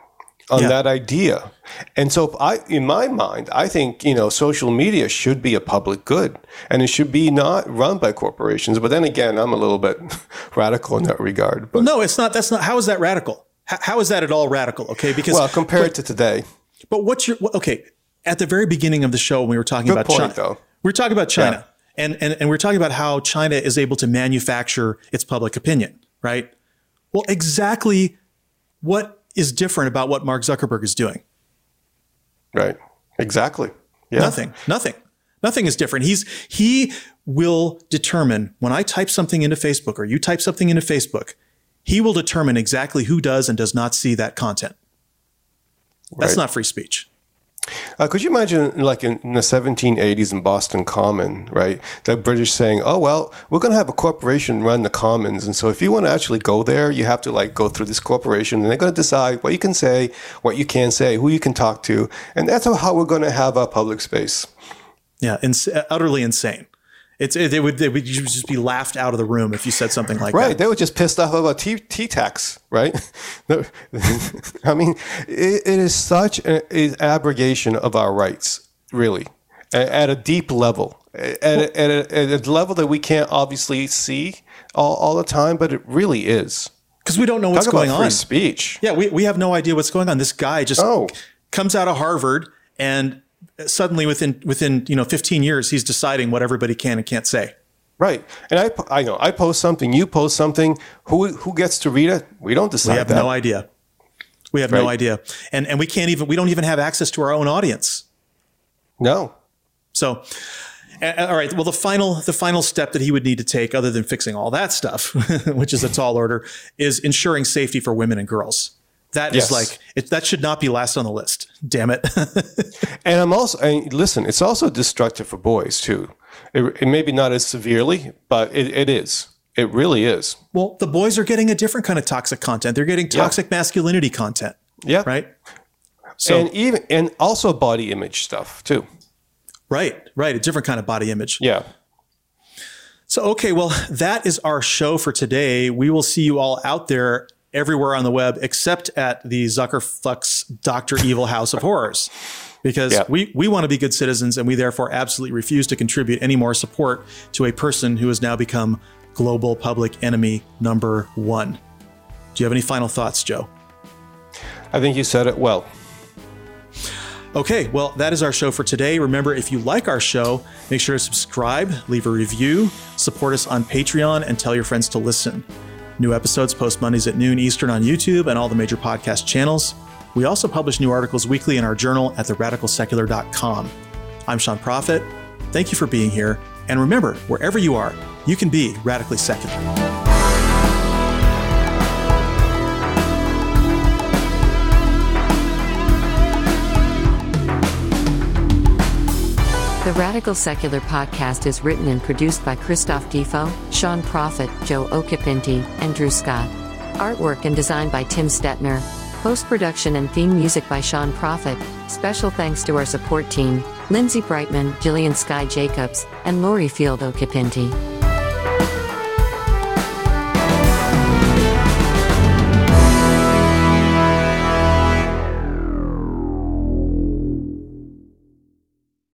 on Yeah. that idea. And so I in my mind, I think, you know, social media should be a public good and it should be not run by corporations. But then again, I'm a little bit radical in that regard. But no, it's not. That's not. How is that radical? How, how is that at all radical? Okay, because well, compared to today. But what's your okay? At the very beginning of the show, when we were talking Good about point, China, though. we were talking about China, and, and and we are talking about how China is able to manufacture its public opinion, right? Well, exactly what is different about what Mark Zuckerberg is doing? Right. Exactly. Yeah. Nothing. Nothing. Nothing is different. He's he will determine when I type something into Facebook or you type something into Facebook, he will determine exactly who does and does not see that content. That's Right. not free speech. Uh, could you imagine, like in, in the 1780s in Boston Common, right? The British saying, "Oh well, we're going to have a corporation run the commons, and so if you want to actually go there, you have to like go through this corporation, and they're going to decide what you can say, what you can't say, who you can talk to, and that's how we're going to have our public space." Yeah, ins- utterly insane. It's it, they would they would just be laughed out of the room if you said something like right? that. Right, they were just pissed off about T, T tax, right? I mean, it, it is such an abrogation of our rights, really, at, at a deep level, at, a, at, a, at a level that we can't obviously see all, all the time, but it really is. Because we don't know what's Talk about going free on. speech. Yeah, we, we have no idea what's going on. This guy just Oh. comes out of Harvard and suddenly within within you know 15 years he's deciding what everybody can and can't say. Right, and I, I know I post something, you post something. Who who gets to read it? We don't decide we have that. no idea. We have no idea, and and we can't even we don't even have access to our own audience. No. So, all right. Well, the final the final step that he would need to take, other than fixing all that stuff, which is a tall order, is ensuring safety for women and girls. That is Yes. like it, that should not be last on the list. Damn it. And I'm also and listen. It's also destructive for boys too. It, it maybe not as severely, but it, it is. It really is. well, the boys are getting a different kind of toxic content. They're getting toxic masculinity content. Yeah. Right. So and even and also body image stuff too. right, right, a different kind of body image. Yeah. So, okay, well, that is our show for today. We will see you all out there everywhere on the web except at the Zuckerfucks Dr. Evil House of Horrors. Because Yeah. we, we want to be good citizens and we therefore absolutely refuse to contribute any more support to a person who has now become global public enemy number one. Do you have any final thoughts, Joe? I think you said it well. Okay, well, that is our show for today. Remember, if you like our show, make sure to subscribe, leave a review, support us on Patreon, and tell your friends to listen. New episodes post Mondays at noon Eastern on YouTube and all the major podcast channels. We also publish new articles weekly in our journal at theradicalsecular.com. I'm Sean Prophet. Thank you for being here. And remember, wherever you are, you can be radically secular. The Radical Secular podcast is written and produced by Christoph Defoe, Sean Prophet, Joe Okipinti, and Drew Scott. Artwork and design by Tim Stetner. Post production and theme music by Sean Prophet. Special thanks to our support team Lindsay Brightman, Jillian Sky Jacobs, and Lori Field Okipinti.